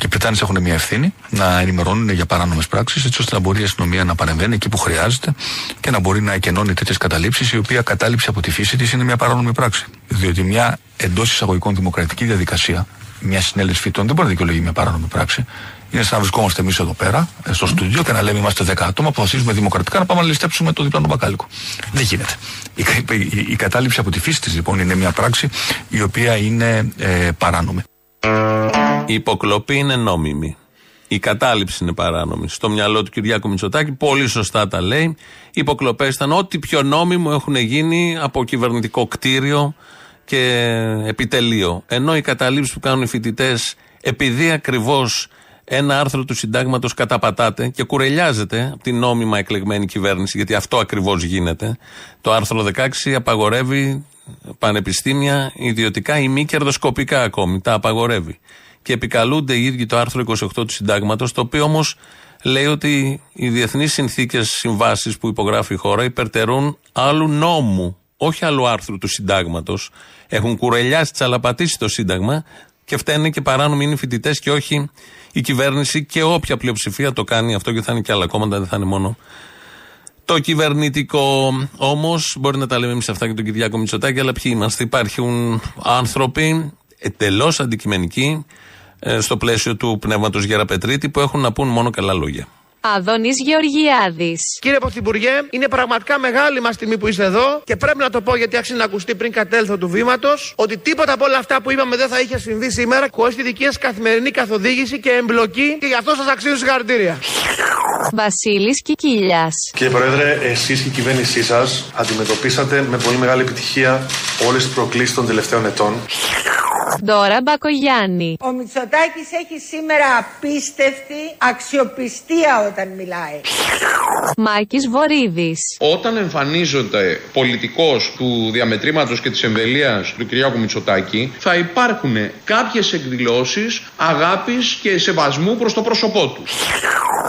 Και οι Πριτάνες έχουν μια ευθύνη να ενημερώνουν για παράνομες πράξεις, έτσι ώστε να μπορεί η αστυνομία να παρεμβαίνει εκεί που χρειάζεται και να μπορεί να εκενώνει τέτοιες καταλήψεις, η οποία κατάληψη από τη φύση της είναι μια παράνομη πράξη. Διότι μια εντός εισαγωγικών δημοκρατική διαδικασία, μια συνέλευση φύτων δεν μπορεί να δικαιολογεί μια παράνομη πράξη. Είναι σαν να βρισκόμαστε εμείς εδώ πέρα, ε, στο στούντιο, και να λέμε είμαστε 10 άτομα, που αποφασίζουμε δημοκρατικά να πάμε να ληστέψουμε το διπλάνο μπακάλικο. Δεν γίνεται. Η, η, η κατάληψη από τη φύση της λοιπόν είναι μια πράξη η οποία είναι ε, παράνομη. Η υποκλοπή είναι νόμιμη. Η κατάληψη είναι παράνομη. Στο μυαλό του Κυριάκου Μητσοτάκη, πολύ σωστά τα λέει. Οι υποκλοπές ήταν ό,τι πιο νόμιμο έχουν γίνει από κυβερνητικό κτίριο και επιτελείο. Ενώ οι καταλήψεις που κάνουν οι φοιτητές, επειδή ακριβώς ένα άρθρο του συντάγματος καταπατάται και κουρελιάζεται από την νόμιμα εκλεγμένη κυβέρνηση, γιατί αυτό ακριβώς γίνεται. Το άρθρο 16 απαγορεύει πανεπιστήμια ιδιωτικά ή μη κερδοσκοπικά ακόμη. Τα απαγορεύει. Και επικαλούνται οι ίδιοι το άρθρο 28 του Συντάγματος, το οποίο όμως λέει ότι οι διεθνείς συνθήκες συμβάσεις που υπογράφει η χώρα υπερτερούν άλλου νόμου, όχι άλλου άρθρου του Συντάγματος. Έχουν κουρελιάσει, τσαλαπατήσει το Σύνταγμα και φταίνε και παράνομοι είναι οι φοιτητές και όχι η κυβέρνηση και όποια πλειοψηφία το κάνει αυτό και θα είναι και άλλα κόμματα, δεν θα είναι μόνο το κυβερνητικό. Όμως, μπορεί να τα λέμε εμείς αυτά και τον Κυριάκο Μητσοτάκη, αλλά ποιοι είμαστε. Υπάρχουν άνθρωποι εντελώς αντικειμενικοί ε, στο πλαίσιο του πνεύματος Γεραπετρίτη που έχουν να πούν μόνο καλά λόγια. Αδόνης Γεωργιάδης. Κύριε Πρωθυπουργέ, είναι πραγματικά μεγάλη μας τιμή που είστε εδώ και πρέπει να το πω γιατί άξιζε να ακουστεί πριν κατέλθω του βήματος ότι τίποτα από όλα αυτά που είπαμε δεν θα είχε συμβεί σήμερα χωρίς τη δική σας καθημερινή καθοδήγηση και εμπλοκή και γι' αυτό σας αξίζω συγχαρητήρια. Βασίλης Κικίλιας. Κύριε Πρόεδρε, εσείς και η κυβέρνησή σας αντιμετωπίσατε με πολύ μεγάλη επιτυχία όλες τις προκλήσεις των τελευταίων ετών. Δώρα Μπακογιάννη. Ο Μητσοτάκης έχει σήμερα απίστευτη αξιοπιστία όταν μιλάει. Μάκης Βορύδης. Όταν εμφανίζονται πολιτικός του διαμετρήματος και της εμβελίας του Κυριάκου Μητσοτάκη θα υπάρχουν κάποιες εκδηλώσεις αγάπης και σεβασμού προς το πρόσωπό του.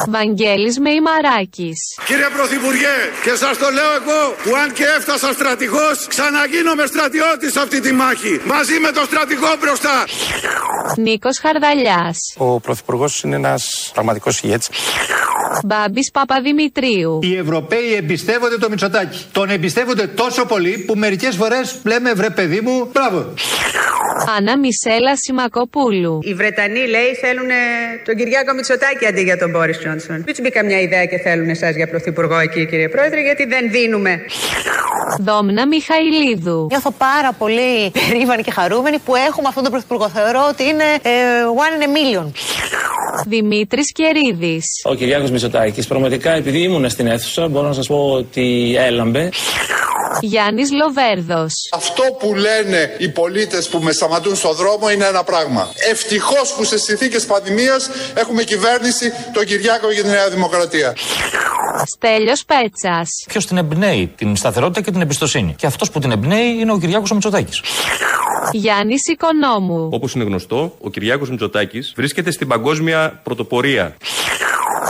Βαγγέλης Μεϊμαράκης. Κύριε Πρωθυπουργέ, και σας το λέω εγώ που αν και έφτασα στρατηγός, ξαναγίνομαι στρατιώτης σε αυτή τη μάχη. Μαζί με τον στρατηγό μπροστά. Νίκος Χαρδαλιάς. Ο Πρωθυπουργός είναι ένας πραγματικός ηγέτης. Μπάμπης Παπαδημητρίου. Οι Ευρωπαίοι εμπιστεύονται το Μητσοτάκι. Τον εμπιστεύονται τόσο πολύ που μερικές φορές λέμε βρε παιδί μου, μπράβο. Άννα Μισέλα Σιμακοπούλου. Οι Βρετανοί λέει θέλουν τον Κυριάκο Μητσοτάκη αντί για τον Μπόρις Τζόνσον. Μην τους μπει καμιά ιδέα και θέλουν εσάς για πρωθυπουργό εκεί, κύριε Πρόεδρε, γιατί δεν δίνουμε. Δόμνα Μιχαηλίδου. Νιώθω πάρα πολύ περήφανη και χαρούμενη που έχουμε αυτόν τον πρωθυπουργό. Θεωρώ ότι είναι ε, one in a million. Δημήτρης Κερίδης. Ο Κυριάκος Μητσοτάκης πραγματικά επειδή ήμουν στην αίθουσα μπορώ να σας πω ότι έλαμπε. Γιάννης Λοβέρδος. Αυτό που λένε οι πολίτες που με σταματούν στο δρόμο είναι ένα πράγμα. Ευτυχώς που σε συνθήκες πανδημίας έχουμε κυβέρνηση τον Κυριάκο για τη Νέα Δημοκρατία. Στέλιος Πέτσας. Ποιος την εμπνέει την σταθερότητα και την εμπιστοσύνη. Και αυτός που την εμπνέει είναι ο Κυριάκος Μητσοτάκης. Γιάννης Οικονόμου. Όπως είναι γνωστό, ο Κυριάκος Μητσοτάκης βρίσκεται στην παγκόσμια πρωτοπορία.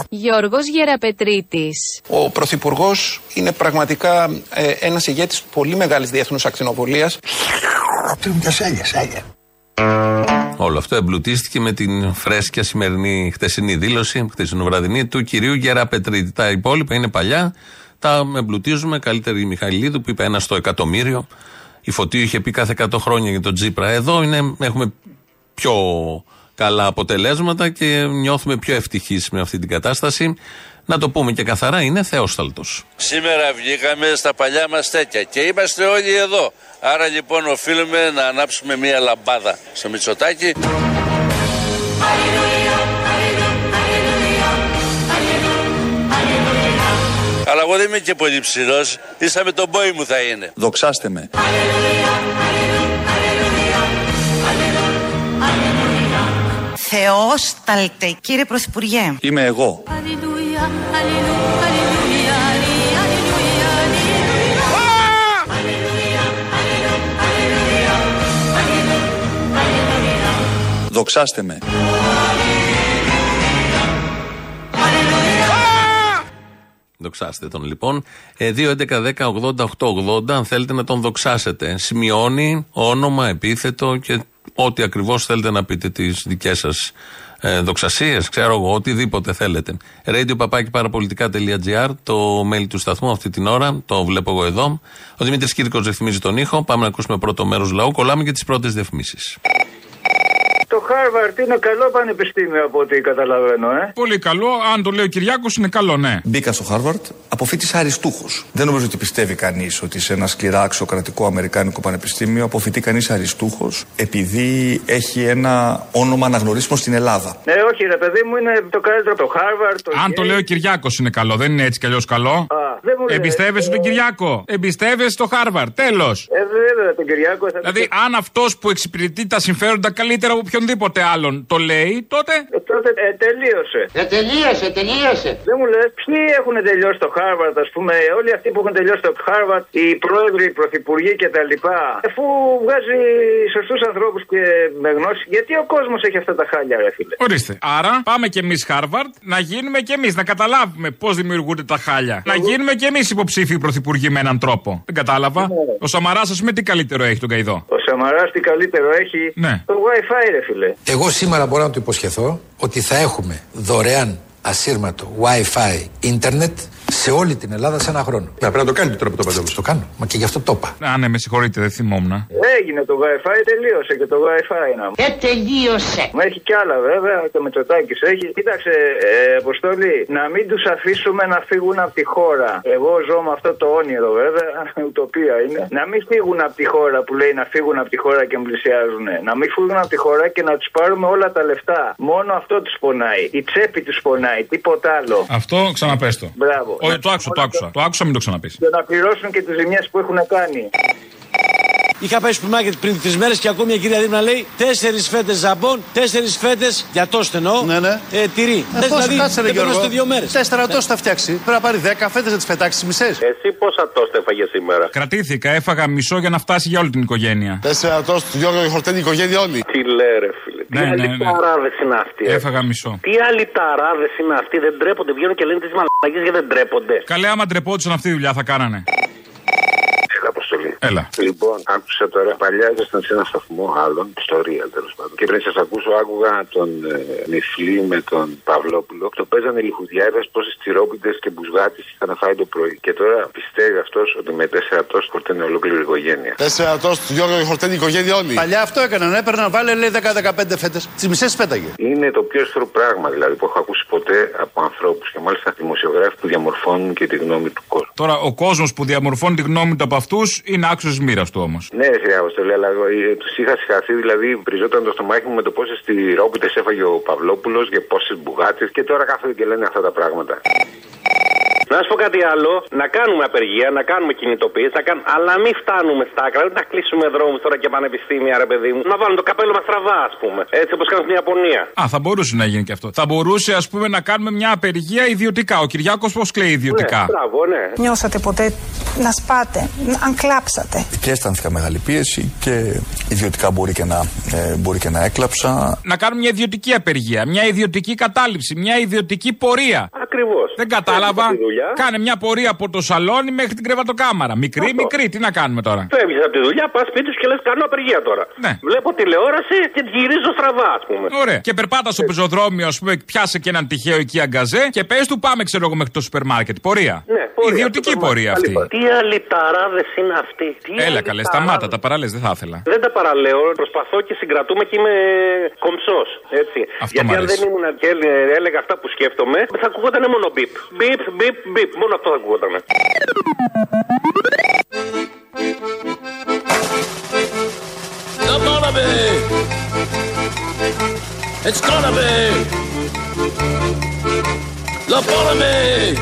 Γιώργος Γεραπετρίτης. Ο Πρωθυπουργός είναι πραγματικά ε, ένας ηγέτης πολύ μεγάλης διεθνούς ακτινοβολίας. Όλο αυτό εμπλουτίστηκε με την φρέσκια σημερινή χτεσινή δήλωση, χτεσινοβραδινή, του κυρίου Γεραπετρίτη. Τα υπόλοιπα είναι παλιά, τα εμπλουτίζουμε. Καλύτερη η Μιχαηλίδου που είπε ένα στο εκατομμύριο. Η Φωτίου είχε πει κάθε 100 χρόνια για τον Τζίπρα. Εδώ είναι, έχουμε πιο καλά αποτελέσματα και νιώθουμε πιο ευτυχείς με αυτή την κατάσταση. Να το πούμε και καθαρά, είναι θεόσταλτος. Σήμερα βγήκαμε στα παλιά μας τέτοια και είμαστε όλοι εδώ. Άρα λοιπόν οφείλουμε να ανάψουμε μία λαμπάδα στο Μητσοτάκι. Αλλά εγώ δεν είμαι και πολύ ψηλός, ίσα με τον πόη μου θα είναι. Δοξάστε με. Θεόσταλτε, κύριε Πρωθυπουργέ. Είμαι εγώ. Δοξάστε με. Δοξάστε τον λοιπόν. Ε, 2, 11, 10, 80, 8, 80, αν θέλετε να τον δοξάσετε. Σημειώνει όνομα, επίθετο και ό,τι ακριβώς θέλετε να πείτε τις δικές σας ε, δοξασίες, ξέρω εγώ, οτιδήποτε θέλετε. Radio παπάκι παραπολιτικά.gr, το mail του σταθμού αυτή την ώρα, το βλέπω εγώ εδώ. Ο Δημήτρης Κύρκο ρυθμίζει τον ήχο. Πάμε να ακούσουμε πρώτο μέρος λαού. Κολλάμε και τις πρώτες διαφημίσεις. Το Χάρβαρντ είναι καλό πανεπιστήμιο από ό,τι καταλαβαίνω, ε. Πολύ καλό. Αν το λέει ο Κυριάκος, είναι καλό, ναι. Μπήκα στο Χάρβαρντ, αποφοίτησα αριστούχος. Δεν νομίζω ότι πιστεύει κανείς ότι σε ένα σκληρά αξιοκρατικό Αμερικάνικο πανεπιστήμιο αποφοιτεί κανείς αριστούχος επειδή έχει ένα όνομα αναγνωρίσιμο στην Ελλάδα. Ναι, όχι, ρε παιδί μου, είναι το καλύτερο το Χάρβαρντ. Το Αν το λέει ο Κυριάκος είναι καλό, δεν είναι έτσι κι αλλιώς καλό. Α, δεν μου λέει. Εμπιστεύεσαι τον Κυριάκο; Εμπιστεύεσαι το Χάρβαρντ; Τέλος. Ε, βέβαια, τον Κυριάκο. Θα... Δηλαδή, αν αυτός που εξυπηρετεί τα συμφέροντα καλύτερα από οποιονδήποτε άλλον το λέει, τότε. Ε, τότε ε, τελείωσε. Ε, τελείωσε, τελείωσε. Δεν μου λες, ποιοι έχουν τελειώσει το Χάρβαρντ, ας πούμε, όλοι αυτοί που έχουν τελειώσει το Χάρβαρντ, οι πρόεδροι, οι πρωθυπουργοί κτλ. Αφού βγάζει σωστούς ανθρώπους και με γνώση, γιατί ο κόσμος έχει αυτά τα χάλια, ρε φίλε; Ορίστε. Άρα, πάμε κι εμείς Χάρβαρντ να γίνουμε κι εμείς, να καταλάβουμε πώς δημιουργούνται τα χάλια. Να γίνουμε κι εμείς υποψήφιοι πρωθυπουργοί με έναν τρόπο. Δεν κατάλαβα. Ο Σαμαράς, ας πούμε, τι καλύτερο έχει τον Καϊδό; Ο Σαμαράς τι καλύτερο έχει; Ναι. Το WiFi, ρε φίλε. Εγώ σήμερα μπορώ να του υποσχεθώ ότι θα έχουμε δωρεάν ασύρματο Wi-Fi ίντερνετ σε όλη την Ελλάδα σε ένα χρόνο. Να πρέπει να το κάνετε τώρα που το παντέλο. Το κάνω. Μα και γι' αυτό το είπα. Α, ναι, με συγχωρείτε, δεν θυμόμουν. Έγινε το Wi-Fi, τελείωσε και το Wi-Fi να μου. Ε, τελείωσε. Μα έχει κι άλλα βέβαια, το Μετσοτάκη έχει. Κοίταξε, ε, Αποστολή, να μην τους αφήσουμε να φύγουν από τη χώρα. Εγώ ζω με αυτό το όνειρο βέβαια, ουτοπία είναι. Να μην φύγουν από τη χώρα που λέει να φύγουν από τη χώρα και πλησιάζουν. Να μην φύγουν από τη χώρα και να τους πάρουμε όλα τα λεφτά. Μόνο αυτό τους πονάει. Η τσέπη τους πονάει, τίποτα άλλο. Αυτό ξαναπέστο. Μπράβο. Όχι, το άκουσα, το άκουσα. Το άκουσα, μην το ξαναπείς. Και να πληρώσουν και τις ζημιές που έχουν κάνει. Είχα πάει στο μάρκετ πριν τρεις μέρες και ακούω μια κυρία δίπλα λέει τέσσερις φέτες ζαμπόν, τέσσερις φέτες για το στενό. Ναι, ναι. Ε, τυρί. Ε, πόσο δηλαδή, κάτσε, ρε δεν Γιώργο; περνάστε δύο μέρες. Τέσσερα τόσα θα φτιάξει. Πρέπει να πάρει δέκα φέτες να τις πετάξει μισές. Εσύ πόσα τόστα έφαγες σήμερα; Κρατήθηκα, έφαγα μισό για να φτάσει για όλη την οικογένεια. Τέσσερα τόσα του Γιώργο και χορταίνει η οικογένεια όλη. Τι λέει ρε φίλε. Τι Ναι, άλλοι ναι, ναι. ταράδες είναι αυτοί. ε; Έφαγα μισό. Τι άλλοι ταράδες είναι αυτοί. Δεν τρέπονται. Βγαίνουν και λένε τις μαλακίες και δεν τρέπονται. Καλέ, άμα ντρεπόντουσαν αυτή τη δουλειά θα κάνανε. Έλα, Αποστολή. Έλα. Λοιπόν, άκουσα τώρα παλιά ήσασταν σε ένα σταθμό άλλον, ιστορία τέλος πάντων. Και πριν σας ακούσω, άκουγα τον ε, Νιφλή με τον Παυλόπουλο. Το παίζανε λιχουδιάδες πόσες τυρόπιτες και μπουσγάτε είχαν φάει το πρωί. Και τώρα πιστεύει αυτός ότι με τέσσερα τόστ χορταίνει ολόκληρη η οικογένεια. Τέσσερα τόστ, Γιώργο, χορταίνει η οικογένεια όλη. Παλιά αυτό έκαναν. Έπαιρναν, βάλε λέει 10-15 φέτες. Τις μισές πέταγε. Είναι το πιο εύθρο πράγμα δηλαδή που έχω ακούσει ποτέ από ανθρώπους και μάλιστα δημοσιογράφοι που διαμορφώνουν και τη γνώμη του κόσμου. Τώρα, ο κόσμος που διαμορφώνει τη γνώμη του από αυτούς είναι άξιο μοίρας του όμως. Ναι, ρε Αποστολή, αλλά τους είχα συγχαθεί, δηλαδή πριζόταν το στομάχι μου με το πόσες τυρόπιτε έφαγε ο Παυλόπουλος και πόσες μπουγάτες και τώρα κάθονται και λένε αυτά τα πράγματα. Να σου πω κάτι άλλο. Να κάνουμε απεργία, να κάνουμε κινητοποίηση, να κάνουμε... αλλά μην φτάνουμε στα άκρα. Δεν να κλείσουμε δρόμους τώρα και πανεπιστήμια, ρε παιδί μου. Να βάλουμε το καπέλο μας τραβά, ας πούμε. Έτσι όπως κάνουμε στην Ιαπωνία. Α, θα μπορούσε να γίνει και αυτό. Θα μπορούσε, ας πούμε, να κάνουμε μια απεργία ιδιωτικά. Ο Κυριάκος πώς κλαίει ιδιωτικά; Ναι, μπράβο, ναι. Νιώσατε ποτέ να σπάτε, αν κλάψατε. Και αισθάνθηκα μεγάλη πίεση και ιδιωτικά μπορεί και να, ε, μπορεί και να έκλαψα. Να κάνουμε μια ιδιωτική απεργία, μια ιδιωτική κατάληψη, μια ιδιωτική πορεία. Ακριβώς. Ε, Δεν κατάλαβα. Κάνε μια πορεία από το σαλόνι μέχρι την κρεβατοκάμαρα. Μικρή, Αυτό. μικρή, τι να κάνουμε τώρα; Φεύγεις από τη δουλειά, πας σπίτι σου και λες: Κάνω απεργία τώρα. Ναι. Βλέπω τηλεόραση και γυρίζω στραβά, ας πούμε. Ωραία. Και περπάτας στο πεζοδρόμιο, ας πούμε, πιάσε και έναν τυχαίο εκεί αγκαζέ και πες του πάμε, ξέρω εγώ, μέχρι το σούπερ μάρκετ. Πορεία. Ναι, πορεία, Ιδιωτική σούπερ πορεία μάρκετ. αυτή. Τι αλυταράδες είναι αυτοί. Τι Έλα καλέ, αλυταράδες. σταμάτα, τα παράλε, δεν θα ήθελα. Δεν τα παραλέω, προσπαθώ και συγκρατούμε και είμαι κομψός. Έτσι. Αυτό Γιατί μ' αν αρέσει. δεν ήμουν και ε, έλεγα αυτά που σκέφτομαι, θα ακούγονταν μόνο μπιπ. Μπιπ, μπιπ, μπιπ. Μόνο αυτό θα ακούγονταν. The Barnaby! It's gonna be! The Barnaby!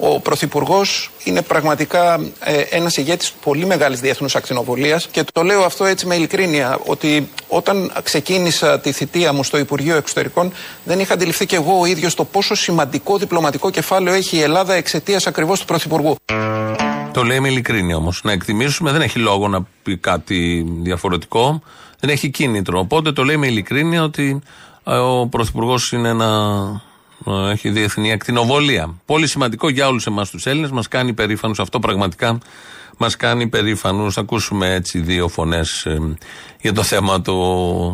Ο Πρωθυπουργός είναι πραγματικά ε, ένας ηγέτης πολύ μεγάλης διεθνούς ακτινοβολίας και το λέω αυτό έτσι με ειλικρίνεια. Ότι όταν ξεκίνησα τη θητεία μου στο Υπουργείο Εξωτερικών, δεν είχα αντιληφθεί και εγώ ο ίδιος το πόσο σημαντικό διπλωματικό κεφάλαιο έχει η Ελλάδα εξαιτίας ακριβώς του Πρωθυπουργού. Το λέει με ειλικρίνεια όμως. Να εκτιμήσουμε, δεν έχει λόγο να πει κάτι διαφορετικό. Δεν έχει κίνητρο. Οπότε το λέει με ειλικρίνεια ότι ε, ο Πρωθυπουργός είναι ένα. ε, Έχει διεθνή ακτινοβολία. Πολύ σημαντικό για όλους εμάς τους Έλληνες. Μας κάνει περήφανους. Αυτό πραγματικά μας κάνει περήφανους. Θα ακούσουμε έτσι δύο φωνές για το θέμα, το,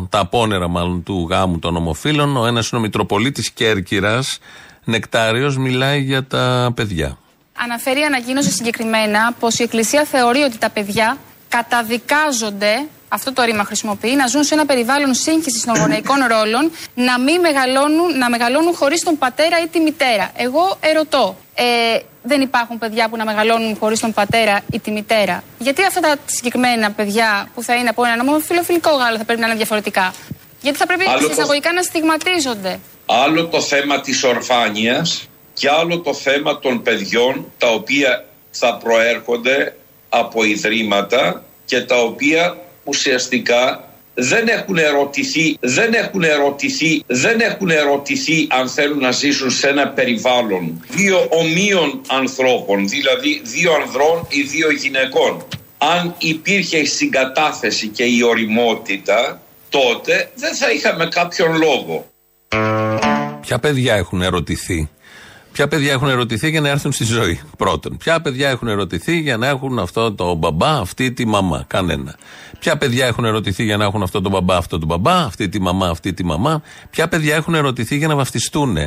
τα απόνερα μάλλον του γάμου των ομοφύλων. Ο ένας είναι ο Μητροπολίτης Κέρκυρας. Νεκτάριος μιλάει για τα παιδιά. Αναφέρει η ανακοίνωση συγκεκριμένα πως η Εκκλησία θεωρεί ότι τα παιδιά καταδικάζονται, αυτό το ρήμα χρησιμοποιεί, να ζουν σε ένα περιβάλλον σύγχυσης των γονεϊκών ρόλων, να μην μεγαλώνουν, να μεγαλώνουν χωρίς τον πατέρα ή τη μητέρα. Εγώ ερωτώ, ε, δεν υπάρχουν παιδιά που να μεγαλώνουν χωρίς τον πατέρα ή τη μητέρα; Γιατί αυτά τα συγκεκριμένα παιδιά που θα είναι από έναν ομοφιλοφιλικό γάλα θα πρέπει να είναι διαφορετικά; Γιατί θα πρέπει Άλλο το- εισαγωγικά να στιγματίζονται. Άλλο το θέμα της ορφάνειας και άλλο το θέμα των παιδιών τα οποία θα προέρχονται από ιδρύματα και τα οποία ουσιαστικά δεν έχουν ερωτηθεί, δεν έχουν ερωτηθεί, δεν έχουν ερωτηθεί αν θέλουν να ζήσουν σε ένα περιβάλλον δύο ομοίων ανθρώπων, δηλαδή δύο ανδρών ή δύο γυναικών. Αν υπήρχε η συγκατάθεση και η οριμότητα, τότε δεν θα είχαμε κάποιον λόγο. Ποια παιδιά έχουν ερωτηθεί; Ποια παιδιά έχουν ερωτηθεί για να έρθουν στη ζωή. Πρώτον. Ποια παιδιά έχουν ερωτηθεί για να έχουν αυτό το μπαμπά, αυτή τη μαμά. Κανένα. Ποια παιδιά έχουν ερωτηθεί για να έχουν αυτό το μπαμπά, αυτό το μπαμπά, αυτή τη μαμά, αυτή τη μαμά. Ποια παιδιά έχουν ερωτηθεί για να βαφτιστούν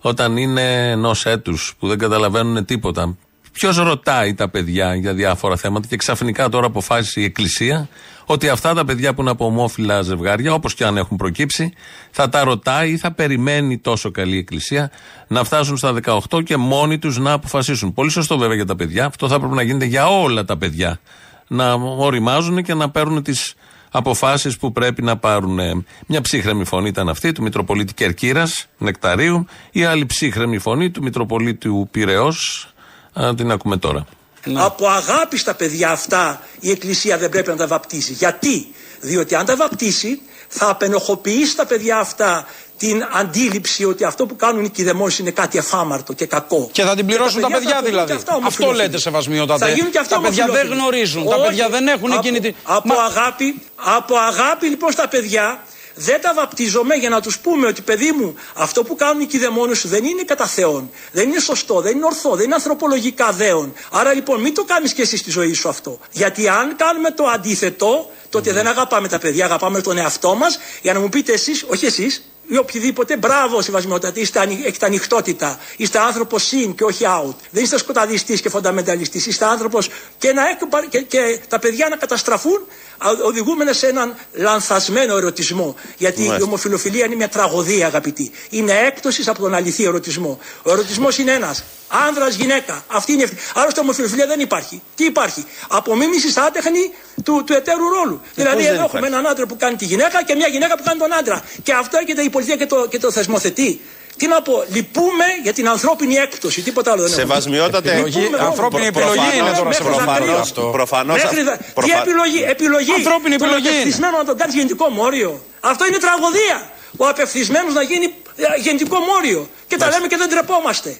όταν είναι ενός έτους που δεν καταλαβαίνουν τίποτα. Ποιος ρωτάει τα παιδιά για διάφορα θέματα και ξαφνικά τώρα αποφάσισε η Εκκλησία ότι αυτά τα παιδιά που είναι από ομόφυλα ζευγάρια, όπως και αν έχουν προκύψει, θα τα ρωτάει ή θα περιμένει τόσο καλή η Εκκλησία να φτάσουν στα 18 και μόνοι τους να αποφασίσουν. Πολύ σωστό βέβαια για τα παιδιά. Αυτό θα έπρεπε να γίνεται για όλα τα παιδιά. Να οριμάζουν και να παίρνουν τις αποφάσεις που πρέπει να πάρουν. Μια ψύχρεμη φωνή ήταν αυτή του Μητροπολίτη Κερκύρας, Νεκταρίου, η άλλη ψύχρεμη φωνή του Μητροπολίτου Πυραιό. Την ακούμε τώρα. Από αγάπη στα παιδιά αυτά η Εκκλησία δεν πρέπει να τα βαπτίσει. Γιατί; Διότι αν τα βαπτίσει θα απενοχοποιήσει τα παιδιά αυτά την αντίληψη ότι αυτό που κάνουν οι κηδεμόνες είναι κάτι εφάμαρτο και κακό. Και θα την πληρώσουν τα παιδιά, θα γίνουν δηλαδή. και αυτά Αυτό ομοφυλόφιλοι. λέτε σεβασμιότατε. Θα γίνουν και αυτά Τα παιδιά δεν ομοφυλόφιλοι. γνωρίζουν, τα Όχι. παιδιά δεν έχουν από, εκείνη τη- Από, Μα- αγάπη, από αγάπη λοιπόν στα παιδιά Δεν τα βαπτίζομαι για να τους πούμε ότι παιδί μου, αυτό που κάνουν οι κηδεμόνε σου δεν είναι κατά Θεόν. Δεν είναι σωστό, δεν είναι ορθό, δεν είναι ανθρωπολογικά δέον. Άρα λοιπόν μην το κάνεις και εσύ στη ζωή σου αυτό. Γιατί αν κάνουμε το αντίθετο, τότε δεν αγαπάμε τα παιδιά, αγαπάμε τον εαυτό μας για να μου πείτε εσείς, όχι εσείς, ή οποιοδήποτε, μπράβο σεβασμιότατη, είστε, ανοι- έχετε ανοιχτότητα. Είστε άνθρωπος in και όχι out. Δεν είστε σκοταδιστής και φονταμενταλιστής. Είστε άνθρωπος και, να έκοπα- και, και τα παιδιά να καταστραφούν α- οδηγούμενα σε έναν λανθασμένο ερωτισμό. Γιατί Μάλιστα. η ομοφιλοφιλία είναι μια τραγωδία, αγαπητοί. Είναι έκπτωσης από τον αληθή ερωτισμό. Ο ερωτισμός είναι ένας. Άνδρας, γυναίκα. Αυτή είναι η ευθύνη. Άλλωστε, ομοφιλοφιλία δεν υπάρχει. Τι υπάρχει; Απομίμησης άτεχνη του, του εταίρου ρόλου. δηλαδή, πώς εδώ δεν έχουμε έναν άντρα που κάνει τη γυναίκα και μια γυναίκα που κάνει τον άντρα. Και αυτό έρχεται η πολιτεία και το, και το θεσμοθετεί. Τι να πω, λυπούμε για την ανθρώπινη έκπτωση. Τίποτα άλλο δεν έχουμε. Σεβασμιότατε. Λυπούμε Επιλογή- μόνο. ανθρώπινη επιλογή Προφανώς, είναι τώρα μέχρι σεβασμιότατε δακρύων. αυτό. Προφανώς- Μέχρι δα- Τι προφα- επιλογή, επιλογή; Ανθρώπινη Τον επιλογή είναι. απευθυσμένο να τον κάνεις γεννητικό μόριο. Αυτό είναι τραγωδία. Ο απευθυσμένος να γίνει ε, γεννητικό μόριο. Και τα λέμε και δεν τρεπόμαστε.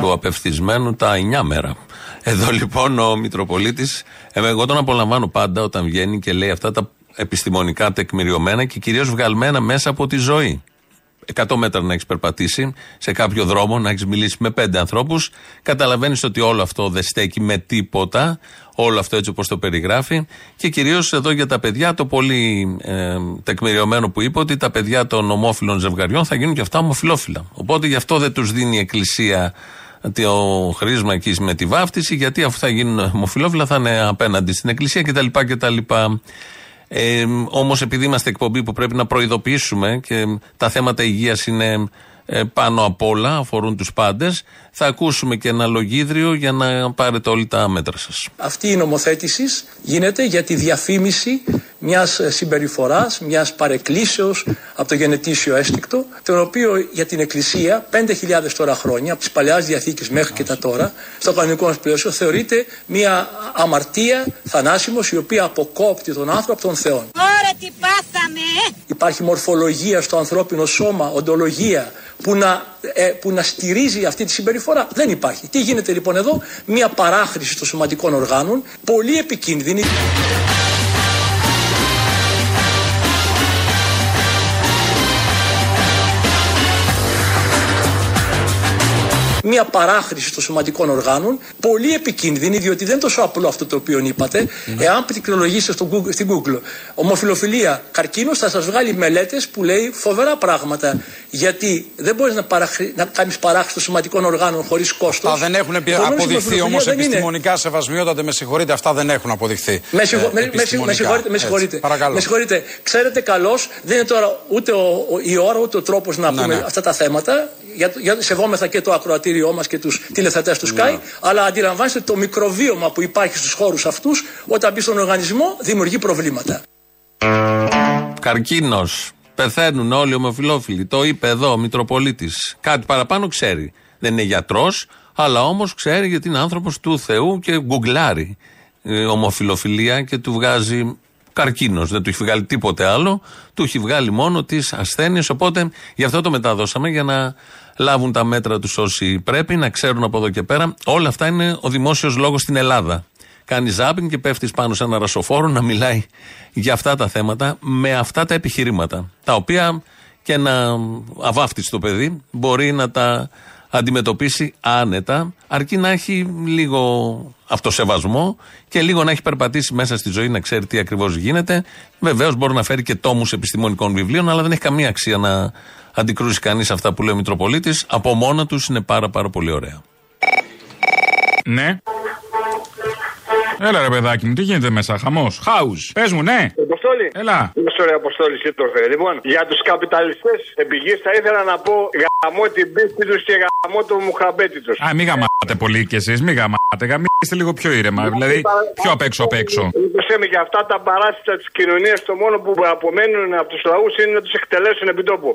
του απευθυσμένου τα 9 μέρα. Εδώ λοιπόν ο Μητροπολίτης, εγώ τον απολαμβάνω πάντα όταν βγαίνει και λέει αυτά τα επιστημονικά τεκμηριωμένα και κυρίως βγαλμένα μέσα από τη ζωή. 100 μέτρα να έχεις περπατήσει σε κάποιο δρόμο, να έχεις μιλήσει με πέντε ανθρώπους, καταλαβαίνεις ότι όλο αυτό δεν στέκει με τίποτα. Όλο αυτό έτσι όπως το περιγράφει. Και κυρίως εδώ για τα παιδιά, το πολύ ε, τεκμηριωμένο που είπε ότι τα παιδιά των ομόφυλων ζευγαριών θα γίνουν και αυτά ομοφυλόφιλα. Οπότε γι' αυτό δεν τους δίνει η Εκκλησία το χρήσμα εκεί με τη βάφτιση, γιατί αφού θα γίνουν ομοφυλόφιλα θα είναι απέναντι στην Εκκλησία κτλ. κτλ. Ε, Όμως, επειδή είμαστε εκπομπή που πρέπει να προειδοποιήσουμε και τα θέματα υγείας είναι ε, πάνω απ' όλα, αφορούν τους πάντες, θα ακούσουμε και ένα λογίδριο για να πάρετε όλοι τα μέτρα σας. Αυτή η νομοθέτηση γίνεται για τη διαφήμιση μιας ε, συμπεριφοράς, μιας παρεκκλήσεως από το γενετήσιο έστικτο, το οποίο για την Εκκλησία 5.000 τώρα χρόνια, από τις παλαιάς διαθήκες μέχρι και τα τώρα, στο κανονικό μας πλαίσιο, θεωρείται μια αμαρτία θανάσιμος η οποία αποκόπτει τον άνθρωπο από τον Θεό. Ωραία τι πάθαμε Υπάρχει μορφολογία στο ανθρώπινο σώμα, οντολογία, που να, ε, που να στηρίζει αυτή τη συμπεριφορά. Δεν υπάρχει. Τι γίνεται λοιπόν εδώ, μια παράχρηση των σωματικών οργάνων, πολύ επικίνδυνη. Μια παράχρηση των σωματικών οργάνων, πολύ επικίνδυνη, διότι δεν είναι τόσο απλό αυτό το οποίο είπατε. Εάν πληκτρολογήσετε στο Google, στην Google ομοφιλοφιλία καρκίνος, θα σας βγάλει μελέτες που λέει φοβερά πράγματα. Γιατί δεν μπορείς να, παραχρη... να κάνεις παράχρηση των σωματικών οργάνων χωρίς κόστος. Αυτά δεν έχουν επι- Επομένως, η αποδειχθεί ομοφιλοφιλία όμως δεν είναι- επιστημονικά σεβασμιότατε, με συγχωρείτε, αυτά δεν έχουν αποδειχθεί. Με, συγχω... ε, με, με, συγχω- με επιστημονικά. συγχωρείτε, με Έτσι, συγχωρείτε. Παρακαλώ. Με συγχωρείτε. Ξέρετε καλώς, δεν είναι τώρα ούτε ο, ο- η ώρα ούτε ο τρόπος να Ναι, πούμε ναι. αυτά τα θέματα. Για, για, σεβόμεθα και το ακροατήριό μας και τους τηλεθετέ του Ναι. Sky. Αλλά αντιλαμβάνεστε ότι το μικροβίωμα που υπάρχει στους χώρους αυτούς, όταν μπει στον οργανισμό, δημιουργεί προβλήματα. Καρκίνος. Πεθαίνουν όλοι οι ομοφυλόφιλοι. Το είπε εδώ ο Μητροπολίτης. Κάτι παραπάνω ξέρει. Δεν είναι γιατρός, αλλά όμως ξέρει γιατί είναι άνθρωπος του Θεού και γκουγκλάρει ε, ομοφυλοφιλία και του βγάζει καρκίνος. Δεν του έχει βγάλει τίποτε άλλο. Του έχει βγάλει μόνο τις ασθένειες. Οπότε γι' αυτό το μεταδώσαμε για να λάβουν τα μέτρα τους όσοι πρέπει, να ξέρουν από εδώ και πέρα. Όλα αυτά είναι ο δημόσιος λόγος στην Ελλάδα. Κάνει ζάπινγκ και πέφτεις πάνω σε ένα ρασοφόρο να μιλάει για αυτά τα θέματα με αυτά τα επιχειρήματα. Τα οποία και ένα αβάφτιστο παιδί μπορεί να τα αντιμετωπίσει άνετα, αρκεί να έχει λίγο αυτοσεβασμό και λίγο να έχει περπατήσει μέσα στη ζωή, να ξέρει τι ακριβώς γίνεται. Βεβαίως μπορεί να φέρει και τόμους επιστημονικών βιβλίων, αλλά δεν έχει καμία αξία να αντικρούσει κανείς αυτά που λέει ο Μητροπολίτης. Από μόνα τους είναι πάρα, πάρα πολύ ωραία. Ναι. Έλα ρε παιδάκι μου, τι γίνεται μέσα, χαμός. Χάους. Πες μου, ναι. Αποστόλη. Έλα. Είμαι ωραία Αποστόλη, ήρθε. Λοιπόν, για τους καπιταλιστές επιγείς θα ήθελα να πω γαμώ την πίστη τους και γαμώ το μουχαμπέτη τους. Α, μην γαμάτε πολύ κι εσείς, μην γαμάτε. Γαμίστε λίγο πιο ήρεμα. Δηλαδή, πιο απ' έξω απ' έξω. με για αυτά τα παράσιτα της κοινωνίας, το μόνο που απομένουν από τους λαούς είναι να τους εκτελέσουν επί τόπου.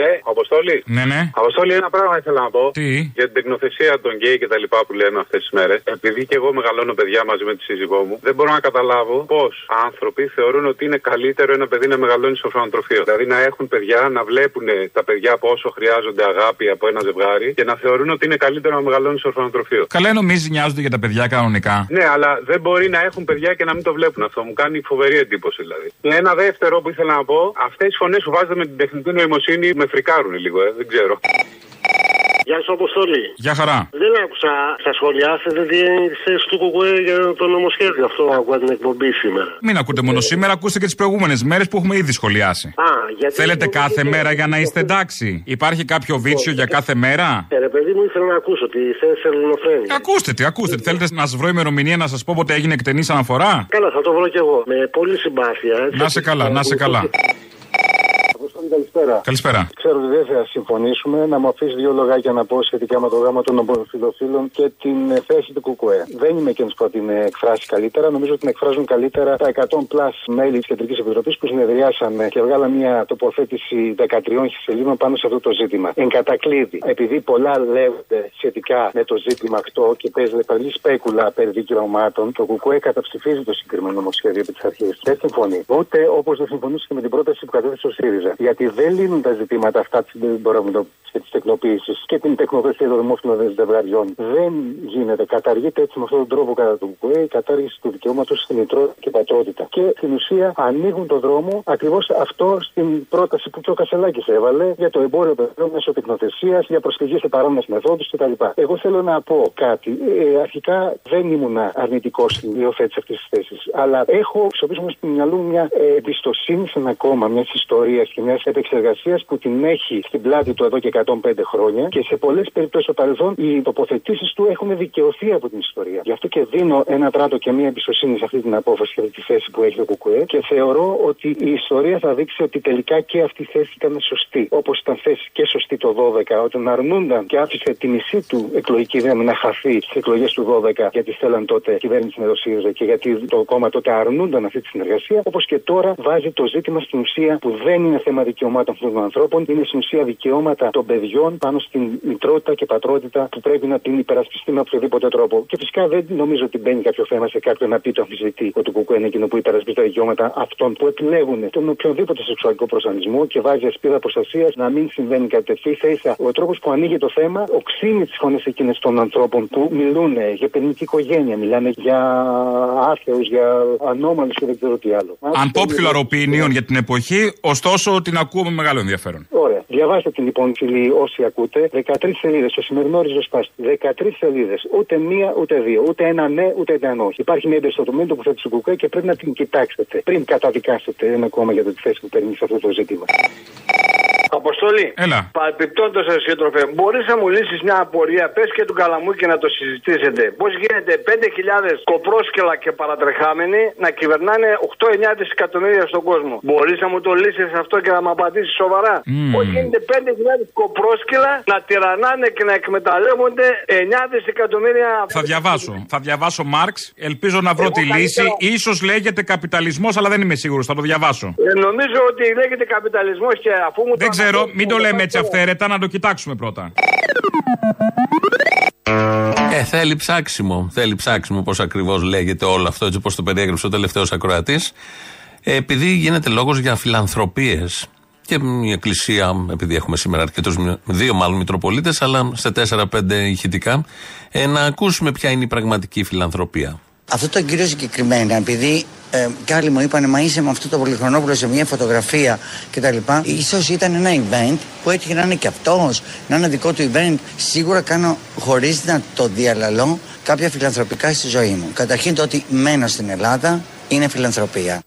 Ναι, Αποστόλη. Ναι, ναι. Αποστόλη, ένα πράγμα ήθελα να πω. Τι; Για την τεκνοθεσία των γκέι και τα λοιπά που λένε αυτές τις μέρες. Επειδή και εγώ μεγαλώνω παιδιά μαζί με τη σύζυγό μου, δεν μπορώ να καταλάβω πώς άνθρωποι θεωρούν ότι είναι καλύτερο ένα παιδί να μεγαλώνει στο ορφανοτροφείο. Δηλαδή να έχουν παιδιά, να βλέπουν τα παιδιά πόσο χρειάζονται αγάπη από ένα ζευγάρι και να θεωρούν ότι είναι καλύτερο να μεγαλώνει στο ορφανοτροφείο. Καλά, νομίζεις νοιάζονται για τα παιδιά κανονικά. Ναι, αλλά δεν μπορεί να έχουν παιδιά και να μην το βλέπουν αυτό. Μου κάνει φοβερή εντύπωση δηλαδή. Και ένα δεύτερο που ήθελα να πω, αυτές οι φωνές που βάζετε με την τεχνητή νοημοσύνη με φρικάρουν λίγο, ε, δεν ξέρω. Γεια σου, Αποστολή. Γεια χαρά. Δεν άκουσα στα σχόλιά σα τι είναι η θέση του Κουκουέ για το νομοσχέδιο. Αυτό άκουγα την εκπομπή σήμερα. Μην ακούτε μόνο σήμερα, ακούστε και τις προηγούμενες μέρες που έχουμε ήδη σχολιάσει. Α, γιατί Θέλετε το- κάθε μέρα για να είστε εντάξει; Υπάρχει κάποιο βίτσιο για κάθε μέρα; Ε, ρε παιδί μου, ήθελα να ακούσω τη θέση ελληνοφρένη. Ακούστε τι, ακούστε τι. Θέλετε να σας βρω ημερομηνία να σας πω πότε έγινε εκτενής αναφορά; Καλά, θα το βρω κι εγώ. Με πολύ συμπάθεια. έτσι. Να σε καλά, να σε καλά. Αποστόλη, καλησπέρα. Καλησπέρα. Ξέρω ότι δεν θα συμφωνήσουμε. Να μου αφήσεις δύο λογάκια να πω σχετικά με το γάμο των ομοφυλοφίλων και την ε, θέση του Κουκουέ. Δεν είμαι εκείνος που θα την ε, εκφράσει καλύτερα. Νομίζω ότι την εκφράζουν καλύτερα τα 100 plus μέλη της Κεντρικής Επιτροπής που συνεδριάσαν ε, και βγάλαν μια τοποθέτηση 13 σελίδων πάνω σε αυτό το ζήτημα. Εν κατακλείδη, επειδή πολλά λέγονται σχετικά με το ζήτημα αυτό και παίζει καλή σπέκουλα περί δικαιωμάτων, το Κουκουέ καταψηφίζει το συγκεκριμένο νομοσχέδιο επί της αρχής. Δεν συμφωνεί. Ούτε όπως δεν συμφωνούσε και με την πρόταση που κατέθεσε ο ΣΥΡΙΖΑ. Γιατί δεν λύνουν τα ζητήματα αυτά τη και της τεκνοποίηση και την τεκνοποίηση των δημόσιων ζευγαριών. Δεν γίνεται. Καταργείται έτσι με αυτόν τον τρόπο κατά του ΚΟΕ η κατάργηση του δικαιώματος στην μητρότητα και πατρότητα. Και στην ουσία ανοίγουν τον δρόμο ακριβώς αυτό στην πρόταση που και ο Κασελάκης έβαλε για το εμπόριο παιδιών μέσω τεκνοθεσία, για προσφυγή σε παρόμοιε μεθόδους κτλ. Εγώ θέλω να πω κάτι. Ε, αρχικά δεν ήμουν αρνητικός στην υιοθέτηση αυτής της θέσης. Αλλά έχω στο πίσω μου στο μυαλό μου μια ε, εμπιστοσύνη σε ένα κόμμα, μιας ιστορίας και μιας επεξεργασίας που την έχει στην πλάτη του εδώ και 105 χρόνια και σε πολλές περιπτώσεις στο παρελθόν οι τοποθετήσεις του έχουν δικαιωθεί από την ιστορία. Γι' αυτό και δίνω ένα τράτο και μια εμπιστοσύνη σε αυτή την απόφαση και αυτή τη θέση που έχει το ΚΚΕ και θεωρώ ότι η ιστορία θα δείξει ότι τελικά και αυτή η θέση ήταν σωστή. Όπως ήταν θέση και σωστή το 12 όταν αρνούνταν και άφησε τη μισή του εκλογική δύναμη να χαθεί στις εκλογές του 12 γιατί θέλαν τότε κυβέρνηση με το ΣΥΡΙΖΑ και γιατί το κόμμα τότε αρνούνταν αυτή τη συνεργασία. Όπως και τώρα βάζει το ζήτημα στην ουσία που δεν είναι θέμα δικαιωμάτων αυτών των ανθρώπων, είναι στην ουσία δικαιώματα των παιδιών πάνω στην μητρότητα και πατρότητα που πρέπει να την υπερασπιστεί με οποιοδήποτε τρόπο. Και φυσικά δεν νομίζω ότι μπαίνει κάποιο θέμα σε κάποιον να πει το αμφισβητεί ότι το κουκουέ είναι εκείνο που υπερασπιστεί τα δικαιώματα αυτών που επιλέγουν τον οποιοδήποτε σεξουαλικό προσανατολισμό και βάζει ασπίδα προστασίας να μην συμβαίνει κάτι τέτοιο. Ίσα ίσα ο τρόπος που ανοίγει το θέμα οξύνει τις φωνέ εκείνες των ανθρώπων που μιλούν για παιδική οικογένεια, μιλάνε για άθεους, για ανώμαλους και δεν ξέρω τι άλλο. Unpopular opinion για την εποχή, ωστόσο την ακούω με μεγάλο ενδιαφέρον. Ωραία. Διαβάστε την λοιπόν, φίλοι, όσοι ακούτε. 13 σελίδες. Το σημερινός ριζοσπάστη. 13 σελίδες. Ούτε μία ούτε δύο. Ούτε ένα ναι, ούτε ένα όχι. Υπάρχει μια εμπεριστατωμένη τοποθέτηση του Κουκέ και πρέπει να την κοιτάξετε πριν καταδικάσετε ένα κόμμα για τη θέση που παίρνει σε αυτό το ζήτημα. Αποστολή. Έλα. Παρεπιπτόντω, σύντροφε, μπορείς να μου λύσεις μια απορία. Πες και του καλαμούκι να το συζητήσετε. Πώς γίνεται 5.000 κοπρόσκελα και παρατρεχάμενοι να κυβερνάνε 8-9 δισεκατομμύρια στον κόσμο; Μπορείς να μου το λύσεις αυτό και να μου απαντήσεις σοβαρά; Μμμ. Πώς γίνεται 5.000 κοπρόσκελα να τυραννάνε και να εκμεταλλεύονται 9 δισεκατομμύρια. Θα διαβάσω. Θα διαβάσω Μάρξ. Ελπίζω να βρω Εγώ τη λύση. καλύτερα- σω λέγεται καπιταλισμός, αλλά δεν είμαι σίγουρος. Θα το διαβάσω. Ε, νομίζω ότι λέγεται καπιταλισμός και αφού μου Δεν το ξέρω, αναφέρεις, μην το μου λέμε πάει έτσι τώρα. αυθαίρετα, να το κοιτάξουμε πρώτα. Ε, θέλει ψάξιμο. Θέλει ψάξιμο πώς ακριβώς λέγεται όλο αυτό, έτσι όπως το περιέγραψε ο τελευταίος ακροατής. Ε, επειδή γίνεται λόγος για φιλανθρωπίες και η Εκκλησία, επειδή έχουμε σήμερα αρκετούς, δύο μάλλον Μητροπολίτες, αλλά σε τέσσερα-πέντε ηχητικά, ε, να ακούσουμε ποια είναι η πραγματική φιλανθρωπία. Αυτό το κύριο συγκεκριμένα, επειδή ε, κι άλλοι μου είπαν, Μα είσαι με αυτό το πολυχρονόπουλο σε μια φωτογραφία κτλ. σω ήταν ένα event που έτυχε να είναι και αυτός, να είναι δικό του event. Σίγουρα κάνω, χωρίς να το διαλαλώ, κάποια φιλανθρωπικά στη ζωή μου. Καταρχήν το ότι μένω στην Ελλάδα είναι φιλανθρωπία.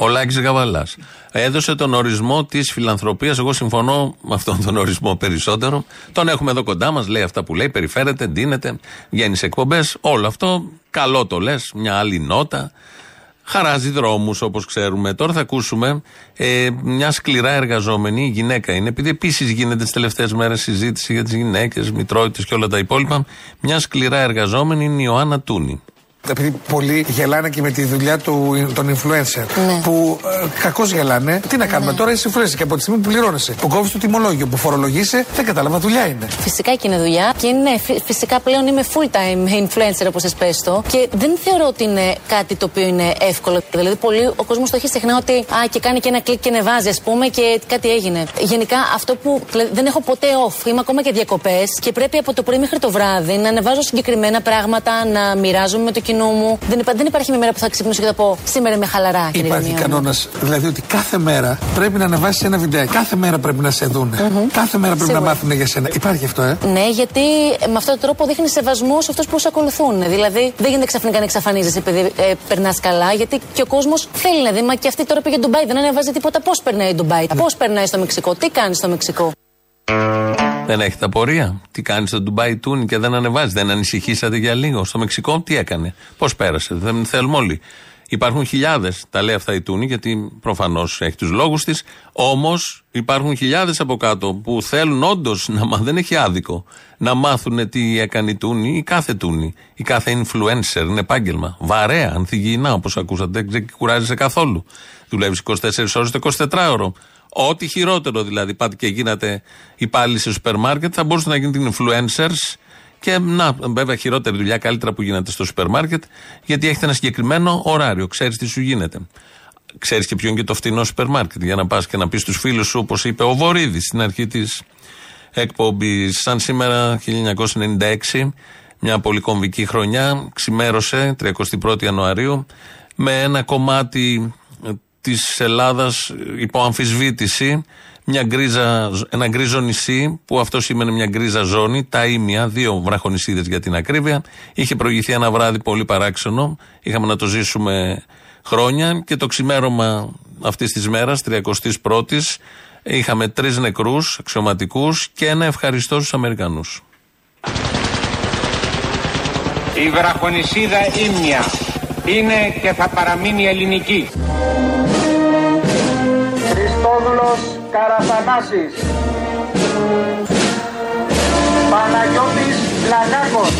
Ο Λάκης Γαβαλάς. Έδωσε τον ορισμό της φιλανθρωπίας. Εγώ συμφωνώ με αυτόν τον ορισμό περισσότερο. Τον έχουμε εδώ κοντά μας, λέει αυτά που λέει, περιφέρεται, ντύνεται, βγαίνει σε εκπομπές. Όλο αυτό καλό το λες, μια άλλη νότα. Χαράζει δρόμους όπως ξέρουμε. Τώρα θα ακούσουμε ε, μια σκληρά εργαζόμενη γυναίκα είναι, επειδή επίσης γίνεται τις τελευταίες μέρες συζήτηση για τις γυναίκες, μητρότητες και όλα τα υπόλοιπα. Μια σκληρά εργαζόμενη είναι η Ιωάννα Τούνη. Επειδή πολλοί γελάνε και με τη δουλειά του, των influencer. Ναι. Που ε, κακώς γελάνε. Τι να κάνουμε τώρα, είσαι influencer και από τη στιγμή που πληρώνεσαι, που κόβεις το τιμολόγιο, που φορολογείσαι, δεν κατάλαβα, δουλειά είναι. Φυσικά και είναι δουλειά και ναι, φυ- φυσικά πλέον είμαι full time influencer όπως πες το και δεν θεωρώ ότι είναι κάτι το οποίο είναι εύκολο. Δηλαδή, πολύ ο κόσμος το έχει συχνά ότι α, και κάνει και ένα κλικ και ανεβάζει, ας πούμε, και κάτι έγινε. Γενικά, αυτό που δηλαδή, δεν έχω ποτέ off, είμαι ακόμα και διακοπές και πρέπει από το πρωί μέχρι το βράδυ να ανεβάζω συγκεκριμένα πράγματα, να μοιράζομαι με το κοινό μου. Δεν, υπά, δεν υπάρχει μια μέρα που θα ξυπνήσω και θα πω σήμερα είμαι χαλαρά, κύριε Υπάρχει Δανία μου». κανόνας, δηλαδή ότι κάθε μέρα πρέπει να ανεβάσεις ένα βιντεάκι. Κάθε μέρα πρέπει να σε δούνε. Κάθε μέρα πρέπει Σίγουρα. να μάθουν για σένα. Υπάρχει αυτό, ε; Ναι, γιατί με αυτόν τον τρόπο δείχνει σεβασμός σε αυτούς που σε ακολουθούν. Δηλαδή, δεν γίνεται ξαφνικά να εξαφανίζεσαι επειδή ε, περνάς καλά, γιατί και ο κόσμος θέλει να δει. Μα και αυτή τώρα πήγε Ντουμπάι, δεν ανεβάζει τίποτα. Πώς περνάει η Ντουμπάι, πώς περνάει στο Μεξικό, τι κάνει στο Μεξικό; Δεν έχετε απορία; Τι κάνεις στο Ντουμπάι Τούνι και δεν ανεβάζει. Δεν ανησυχήσατε για λίγο; Στο Μεξικό τι έκανε; Πώς πέρασε; Δεν θέλουμε όλοι. Υπάρχουν χιλιάδες. Τα λέει αυτά η Τούνη γιατί προφανώς έχει τους λόγους της. Όμως υπάρχουν χιλιάδες από κάτω που θέλουν όντως να μάθουν. Δεν έχει άδικο. Να μάθουν τι έκανε η Τούνη ή κάθε Τούνη. Η κάθε influencer. Είναι επάγγελμα. Βαρέα, ανθυγιεινά όπως ακούσατε. Δεν ξεκουράζεσαι καθόλου. Δουλεύεις 24 ώρες το 24ωρο. Ό,τι χειρότερο δηλαδή. Πάτε και γίνατε υπάλληλοι σε σούπερ μάρκετ, θα μπορούσατε να γίνετε influencers. Και να, βέβαια, χειρότερη δουλειά, καλύτερα που γίνεται στο σούπερ μάρκετ, γιατί έχετε ένα συγκεκριμένο ωράριο. Ξέρεις τι σου γίνεται. Ξέρεις και ποιο είναι και το φτηνό σούπερ μάρκετ. Για να πας και να πεις στου φίλους σου, όπως είπε ο Βορύδης στην αρχή της εκπομπής. Σαν σήμερα, 1996, μια πολύ κομβική χρονιά, ξημέρωσε 31 Ιανουαρίου με ένα κομμάτι της Ελλάδας υπό αμφισβήτηση. Μια γκρίζα, ένα γκρίζο νησί που αυτό σήμαινε μια γκρίζα ζώνη, τα ίμια, δύο βραχονισίδες για την ακρίβεια. Είχε προηγηθεί ένα βράδυ πολύ παράξενο. Είχαμε να το ζήσουμε χρόνια και το ξημέρωμα αυτής της μέρας, 31η, είχαμε τρεις νεκρούς αξιωματικούς και ένα ευχαριστώ στους Αμερικανούς. Η βραχονισίδα Ήμνια είναι και θα παραμείνει ελληνική. Χριστόδουλος Καραθανάσης Παναγιώτης Λαγάκος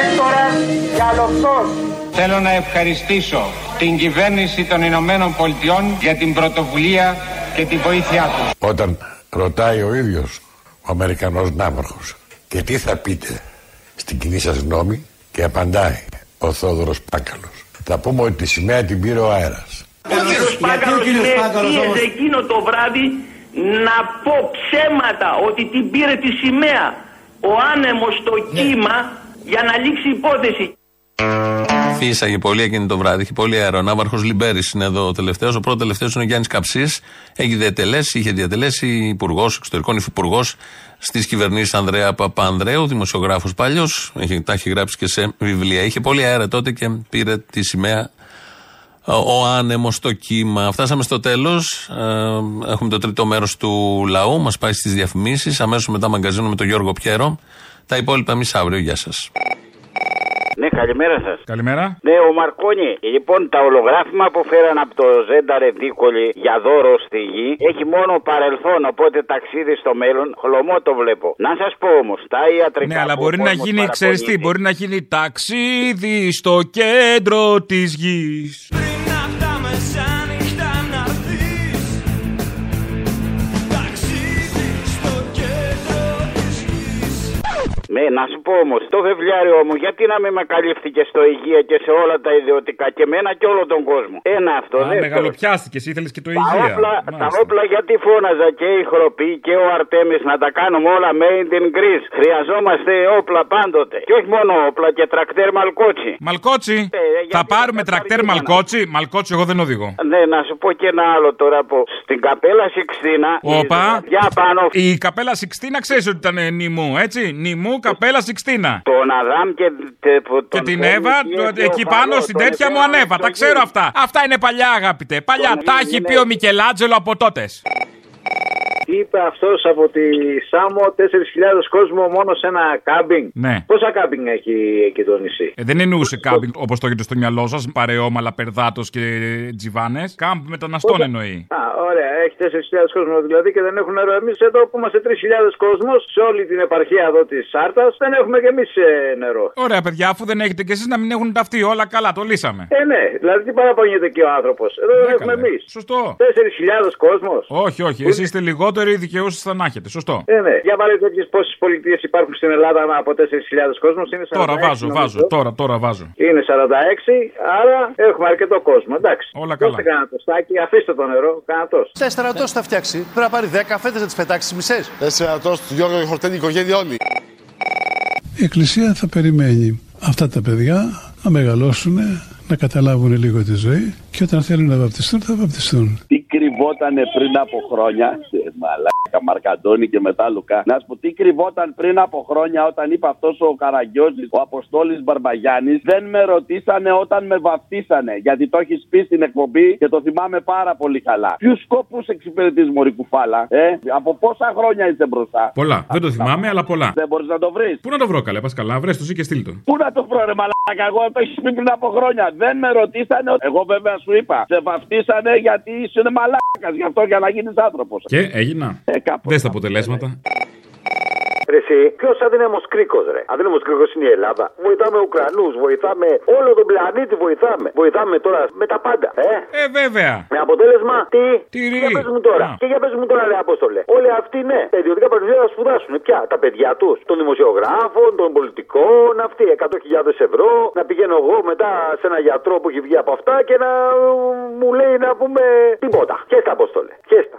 Έκτορας Γιαλοξός Θέλω να ευχαριστήσω την κυβέρνηση των Ηνωμένων Πολιτειών για την πρωτοβουλία και τη βοήθειά τους. Όταν ρωτάει ο ίδιος ο Αμερικανός ναύαρχος και τι θα πείτε στην κοινή σας γνώμη; και απαντάει ο Θόδωρος Πάκαλος. Θα πούμε ότι τη σημαία την πήρε ο αέρας. Ο κύριος Πάγκαλος με πίεζε εκείνο το βράδυ να πω ψέματα ότι την πήρε τη σημαία ο άνεμος στο κύμα για να λήξει η υπόθεση. Φύσαγε πολύ εκείνη το βράδυ. Είχε πολύ αέρα. Ο Ναύαρχος Λιμπέρης είναι εδώ ο τελευταίος. Ο πρώτος τελευταίος είναι ο Γιάννης Καψής. Έχει διατελέσει, είχε διατελέσει υπουργός εξωτερικών, υφυπουργός στις κυβερνήσεις Ανδρέα Παπανδρέου, δημοσιογράφος παλιός. Τα έχει γράψει και σε βιβλία. Είχε πολύ αέρα τότε και πήρε τη σημαία ο άνεμος στο κύμα. Φτάσαμε στο τέλος. έχουμε το τρίτο μέρος του λαού. Μας πάει στις διαφημίσεις. Αμέσως μετά μαγκαζίνο με τον Γιώργο Πιέρο. Τα υπόλοιπα εμείς αύριο. Γεια σας. Ναι, καλημέρα σας. Καλημέρα. Ναι, ο Μαρκόνι. Λοιπόν, τα ολογράφημα που φέραν από το Ζένταρε Δίκολη για δώρο στη γη έχει μόνο παρελθόν. Οπότε ταξίδι στο μέλλον, χλωμό το βλέπω. Να σας πω όμως, τα ιατρικά. Ναι, αλλά που μπορεί ο να κόσμος γίνει, ξέρεις τι, παραπονιέται- μπορεί να γίνει ταξίδι στο κέντρο της γης. Ναι, να σου πω όμως, το βεβλιάριό μου, γιατί να μην με καλύφθηκε στο υγεία και σε όλα τα ιδιωτικά και εμένα και όλο τον κόσμο; Ένα αυτό, Α, δεύτερο. μεγαλοπιάστηκες, ήθελες και το Τα υγεία. όπλα, τα Μάλιστα. όπλα γιατί φώναζα και η Χροπή και ο Αρτέμις να τα κάνουμε όλα made in Greece. Χρειαζόμαστε όπλα πάντοτε. Και όχι μόνο όπλα και τρακτέρ μαλκότσι. Μαλκότσι. Θα πάρουμε τρακτέρ Μαλκότσι; Μαλκότσι, εγώ δεν οδηγώ. Ναι, να σου πω και ένα άλλο τώρα που στην καπέλα Σιξτίνα. Όπα. Για πάνω. Η καπέλα Σιξτίνα ξέρεις ότι ήταν ε, νημού, έτσι; Νημού, καπέλα Σιξτίνα. Τον Αδάμ και, τε- που Και τον την φέρνει Εύα, εκεί το- ο εκεί Φαλός, πάνω στην τον τέτοια μου επέρασε ανέβα. στο Τα ξέρω γύρο. αυτά. Αυτά είναι παλιά, αγαπητέ. Παλιά. Τον Τα έχει είναι- πει ο Μικελάτζελο από τότες. Είπε αυτός από τη Σάμο 4.000 κόσμο μόνο σε ένα κάμπινγκ. Ναι. Πόσα κάμπινγκ έχει εκεί το νησί; Ε, δεν εννοούσε κάμπινγκ όπως το έχετε στο μυαλό σας, παρεόμαλα, περδάτο και τζιβάνες. Κάμπ μεταναστών εννοεί. Α, ωραία. Έχει 4.000 κόσμος δηλαδή και δεν έχουν νερό. Εμείς εδώ που είμαστε 3.000 κόσμος σε όλη την επαρχία εδώ της Σάρτας δεν έχουμε και εμείς νερό. Ωραία, παιδιά, αφού δεν έχετε κι εσείς να μην έχουν ταυτεί όλα καλά, το λύσαμε. Ε, ναι, δηλαδή τι παραπονιέται και ο άνθρωπος. Εδώ δεν έχουμε εμείς. Σωστό. 4.000 κόσμος. Όχι, όχι, εσείς είστε λιγότεροι δικαιούσε να έχετε. Σωστό. Ε, ναι. Για βάλετε πόσες πολιτείες υπάρχουν στην Ελλάδα από 4.000 κόσμος. Είναι 46, Τώρα βάζω, νομίζω. βάζω, τώρα, τώρα βάζω. Είναι 46, άρα έχουμε αρκετό κόσμο. Εντάξει. Όλα καλά. Δώστε κανένα τοστάκι, αφήστε το νερό, κανένα τόσο. Τέσσερα τόστ θα φτιάξει. Πρέπει να πάρει 10 φέτε να τις πετάξει μισές. Τέσσερα τόστ, Γιώργο και χορτένει η οικογένεια όλη. Η Εκκλησία θα περιμένει αυτά τα παιδιά να μεγαλώσουν, να καταλάβουν λίγο τη ζωή και όταν θέλουν να βαπτιστούν θα βαπτιστούν. Τι κρυβότανε πριν από χρόνια. Ε, Μαλάκα, Μαρκαντώνη και μετά Λουκά. Να σου πω τι κρυβόταν πριν από χρόνια όταν είπε αυτός ο Καραγκιόζης, ο Αποστόλης Μπαρμπαγιάννης. Δεν με ρωτήσανε όταν με βαφτίσανε. Γιατί το έχεις πει στην εκπομπή και το θυμάμαι πάρα πολύ καλά. Ποιους σκοπούς εξυπηρετείς Μωρή Κουφάλα, ε; Από πόσα χρόνια είσαι μπροστά; Πολλά. Δεν το θυμάμαι, αλλά πολλά. Δεν μπορείς να το βρεις; Πού να το βρω, καλέ, πας καλά, βρες το εσύ και στείλ το. Πού να το βρω, ρε Μαλάκα, εγώ το έχει πει πριν από χρόνια. Δεν με ρωτήσανε. Εγώ βέβαια σου είπα. Σε βαφτίσανε γιατί είσαι μαλάκας. Γι' αυτό για να γίνεις άνθρωπος. Και έγινα. Ε, κάπως. Δες τα αποτελέσματα. Ρε Εσύ, ποιος αδύναμο κρίκος, ρε; Αδύναμο κρίκος είναι η Ελλάδα. Βοηθάμε Ουκρανούς, βοηθάμε όλο τον πλανήτη, βοηθάμε. Βοηθάμε τώρα με τα πάντα. Ε, ε βέβαια. Με αποτέλεσμα τι; Τι Για πες μου τώρα. Και για πες μου τώρα, ρε Απόστολε. Όλοι αυτοί, ναι, τα ιδιωτικά πανεπιστήμια θα σπουδάσουν. Ποια, τα παιδιά τους, των δημοσιογράφων, των πολιτικών, αυτοί. 100.000 ευρώ. Να πηγαίνω εγώ μετά σε ένα γιατρό που έχει βγει από αυτά και να μου λέει να πούμε τίποτα. Χέστα, Απόστολε. Χέστα.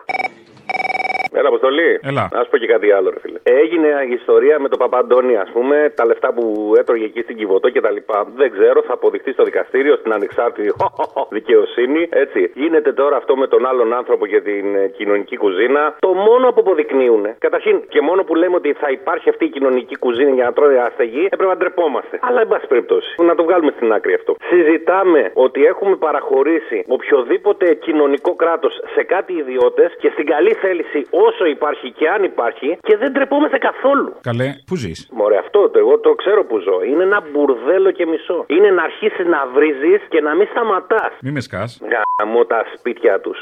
Έλα, Αποστολή. Έλα. Να σου πω και κάτι άλλο, ρε φίλε. Έγινε η ιστορία με τον Παπαντώνη, ας πούμε, τα λεφτά που έτρωγε εκεί στην Κιβωτό και τα λοιπά. Δεν ξέρω, θα αποδειχθεί στο δικαστήριο, στην ανεξάρτητη δικαιοσύνη. Έτσι. Γίνεται τώρα αυτό με τον άλλον άνθρωπο και την ε, κοινωνική κουζίνα. Το μόνο που αποδεικνύουν, καταρχήν και μόνο που λέμε ότι θα υπάρχει αυτή η κοινωνική κουζίνα για να τρώει αστεγή, έπρεπε να ντρεπόμαστε. Αλλά, εν πάση περιπτώσει, να το βγάλουμε στην άκρη αυτό. Συζητάμε ότι έχουμε παραχωρήσει οποιοδήποτε κοινωνικό κράτος σε κάτι ιδιώτες και στην καλή θέληση όσο υπάρχει και αν υπάρχει και δεν τρεπόμαστε καθόλου. Καλέ, πού ζεις; Μωρέ, αυτό το εγώ το ξέρω που ζω. Είναι ένα μπουρδέλο και μισό. Είναι να αρχίσεις να βρίζεις και να μην σταματάς. Μη με σκάς. Γαμώ τα σπίτια τους.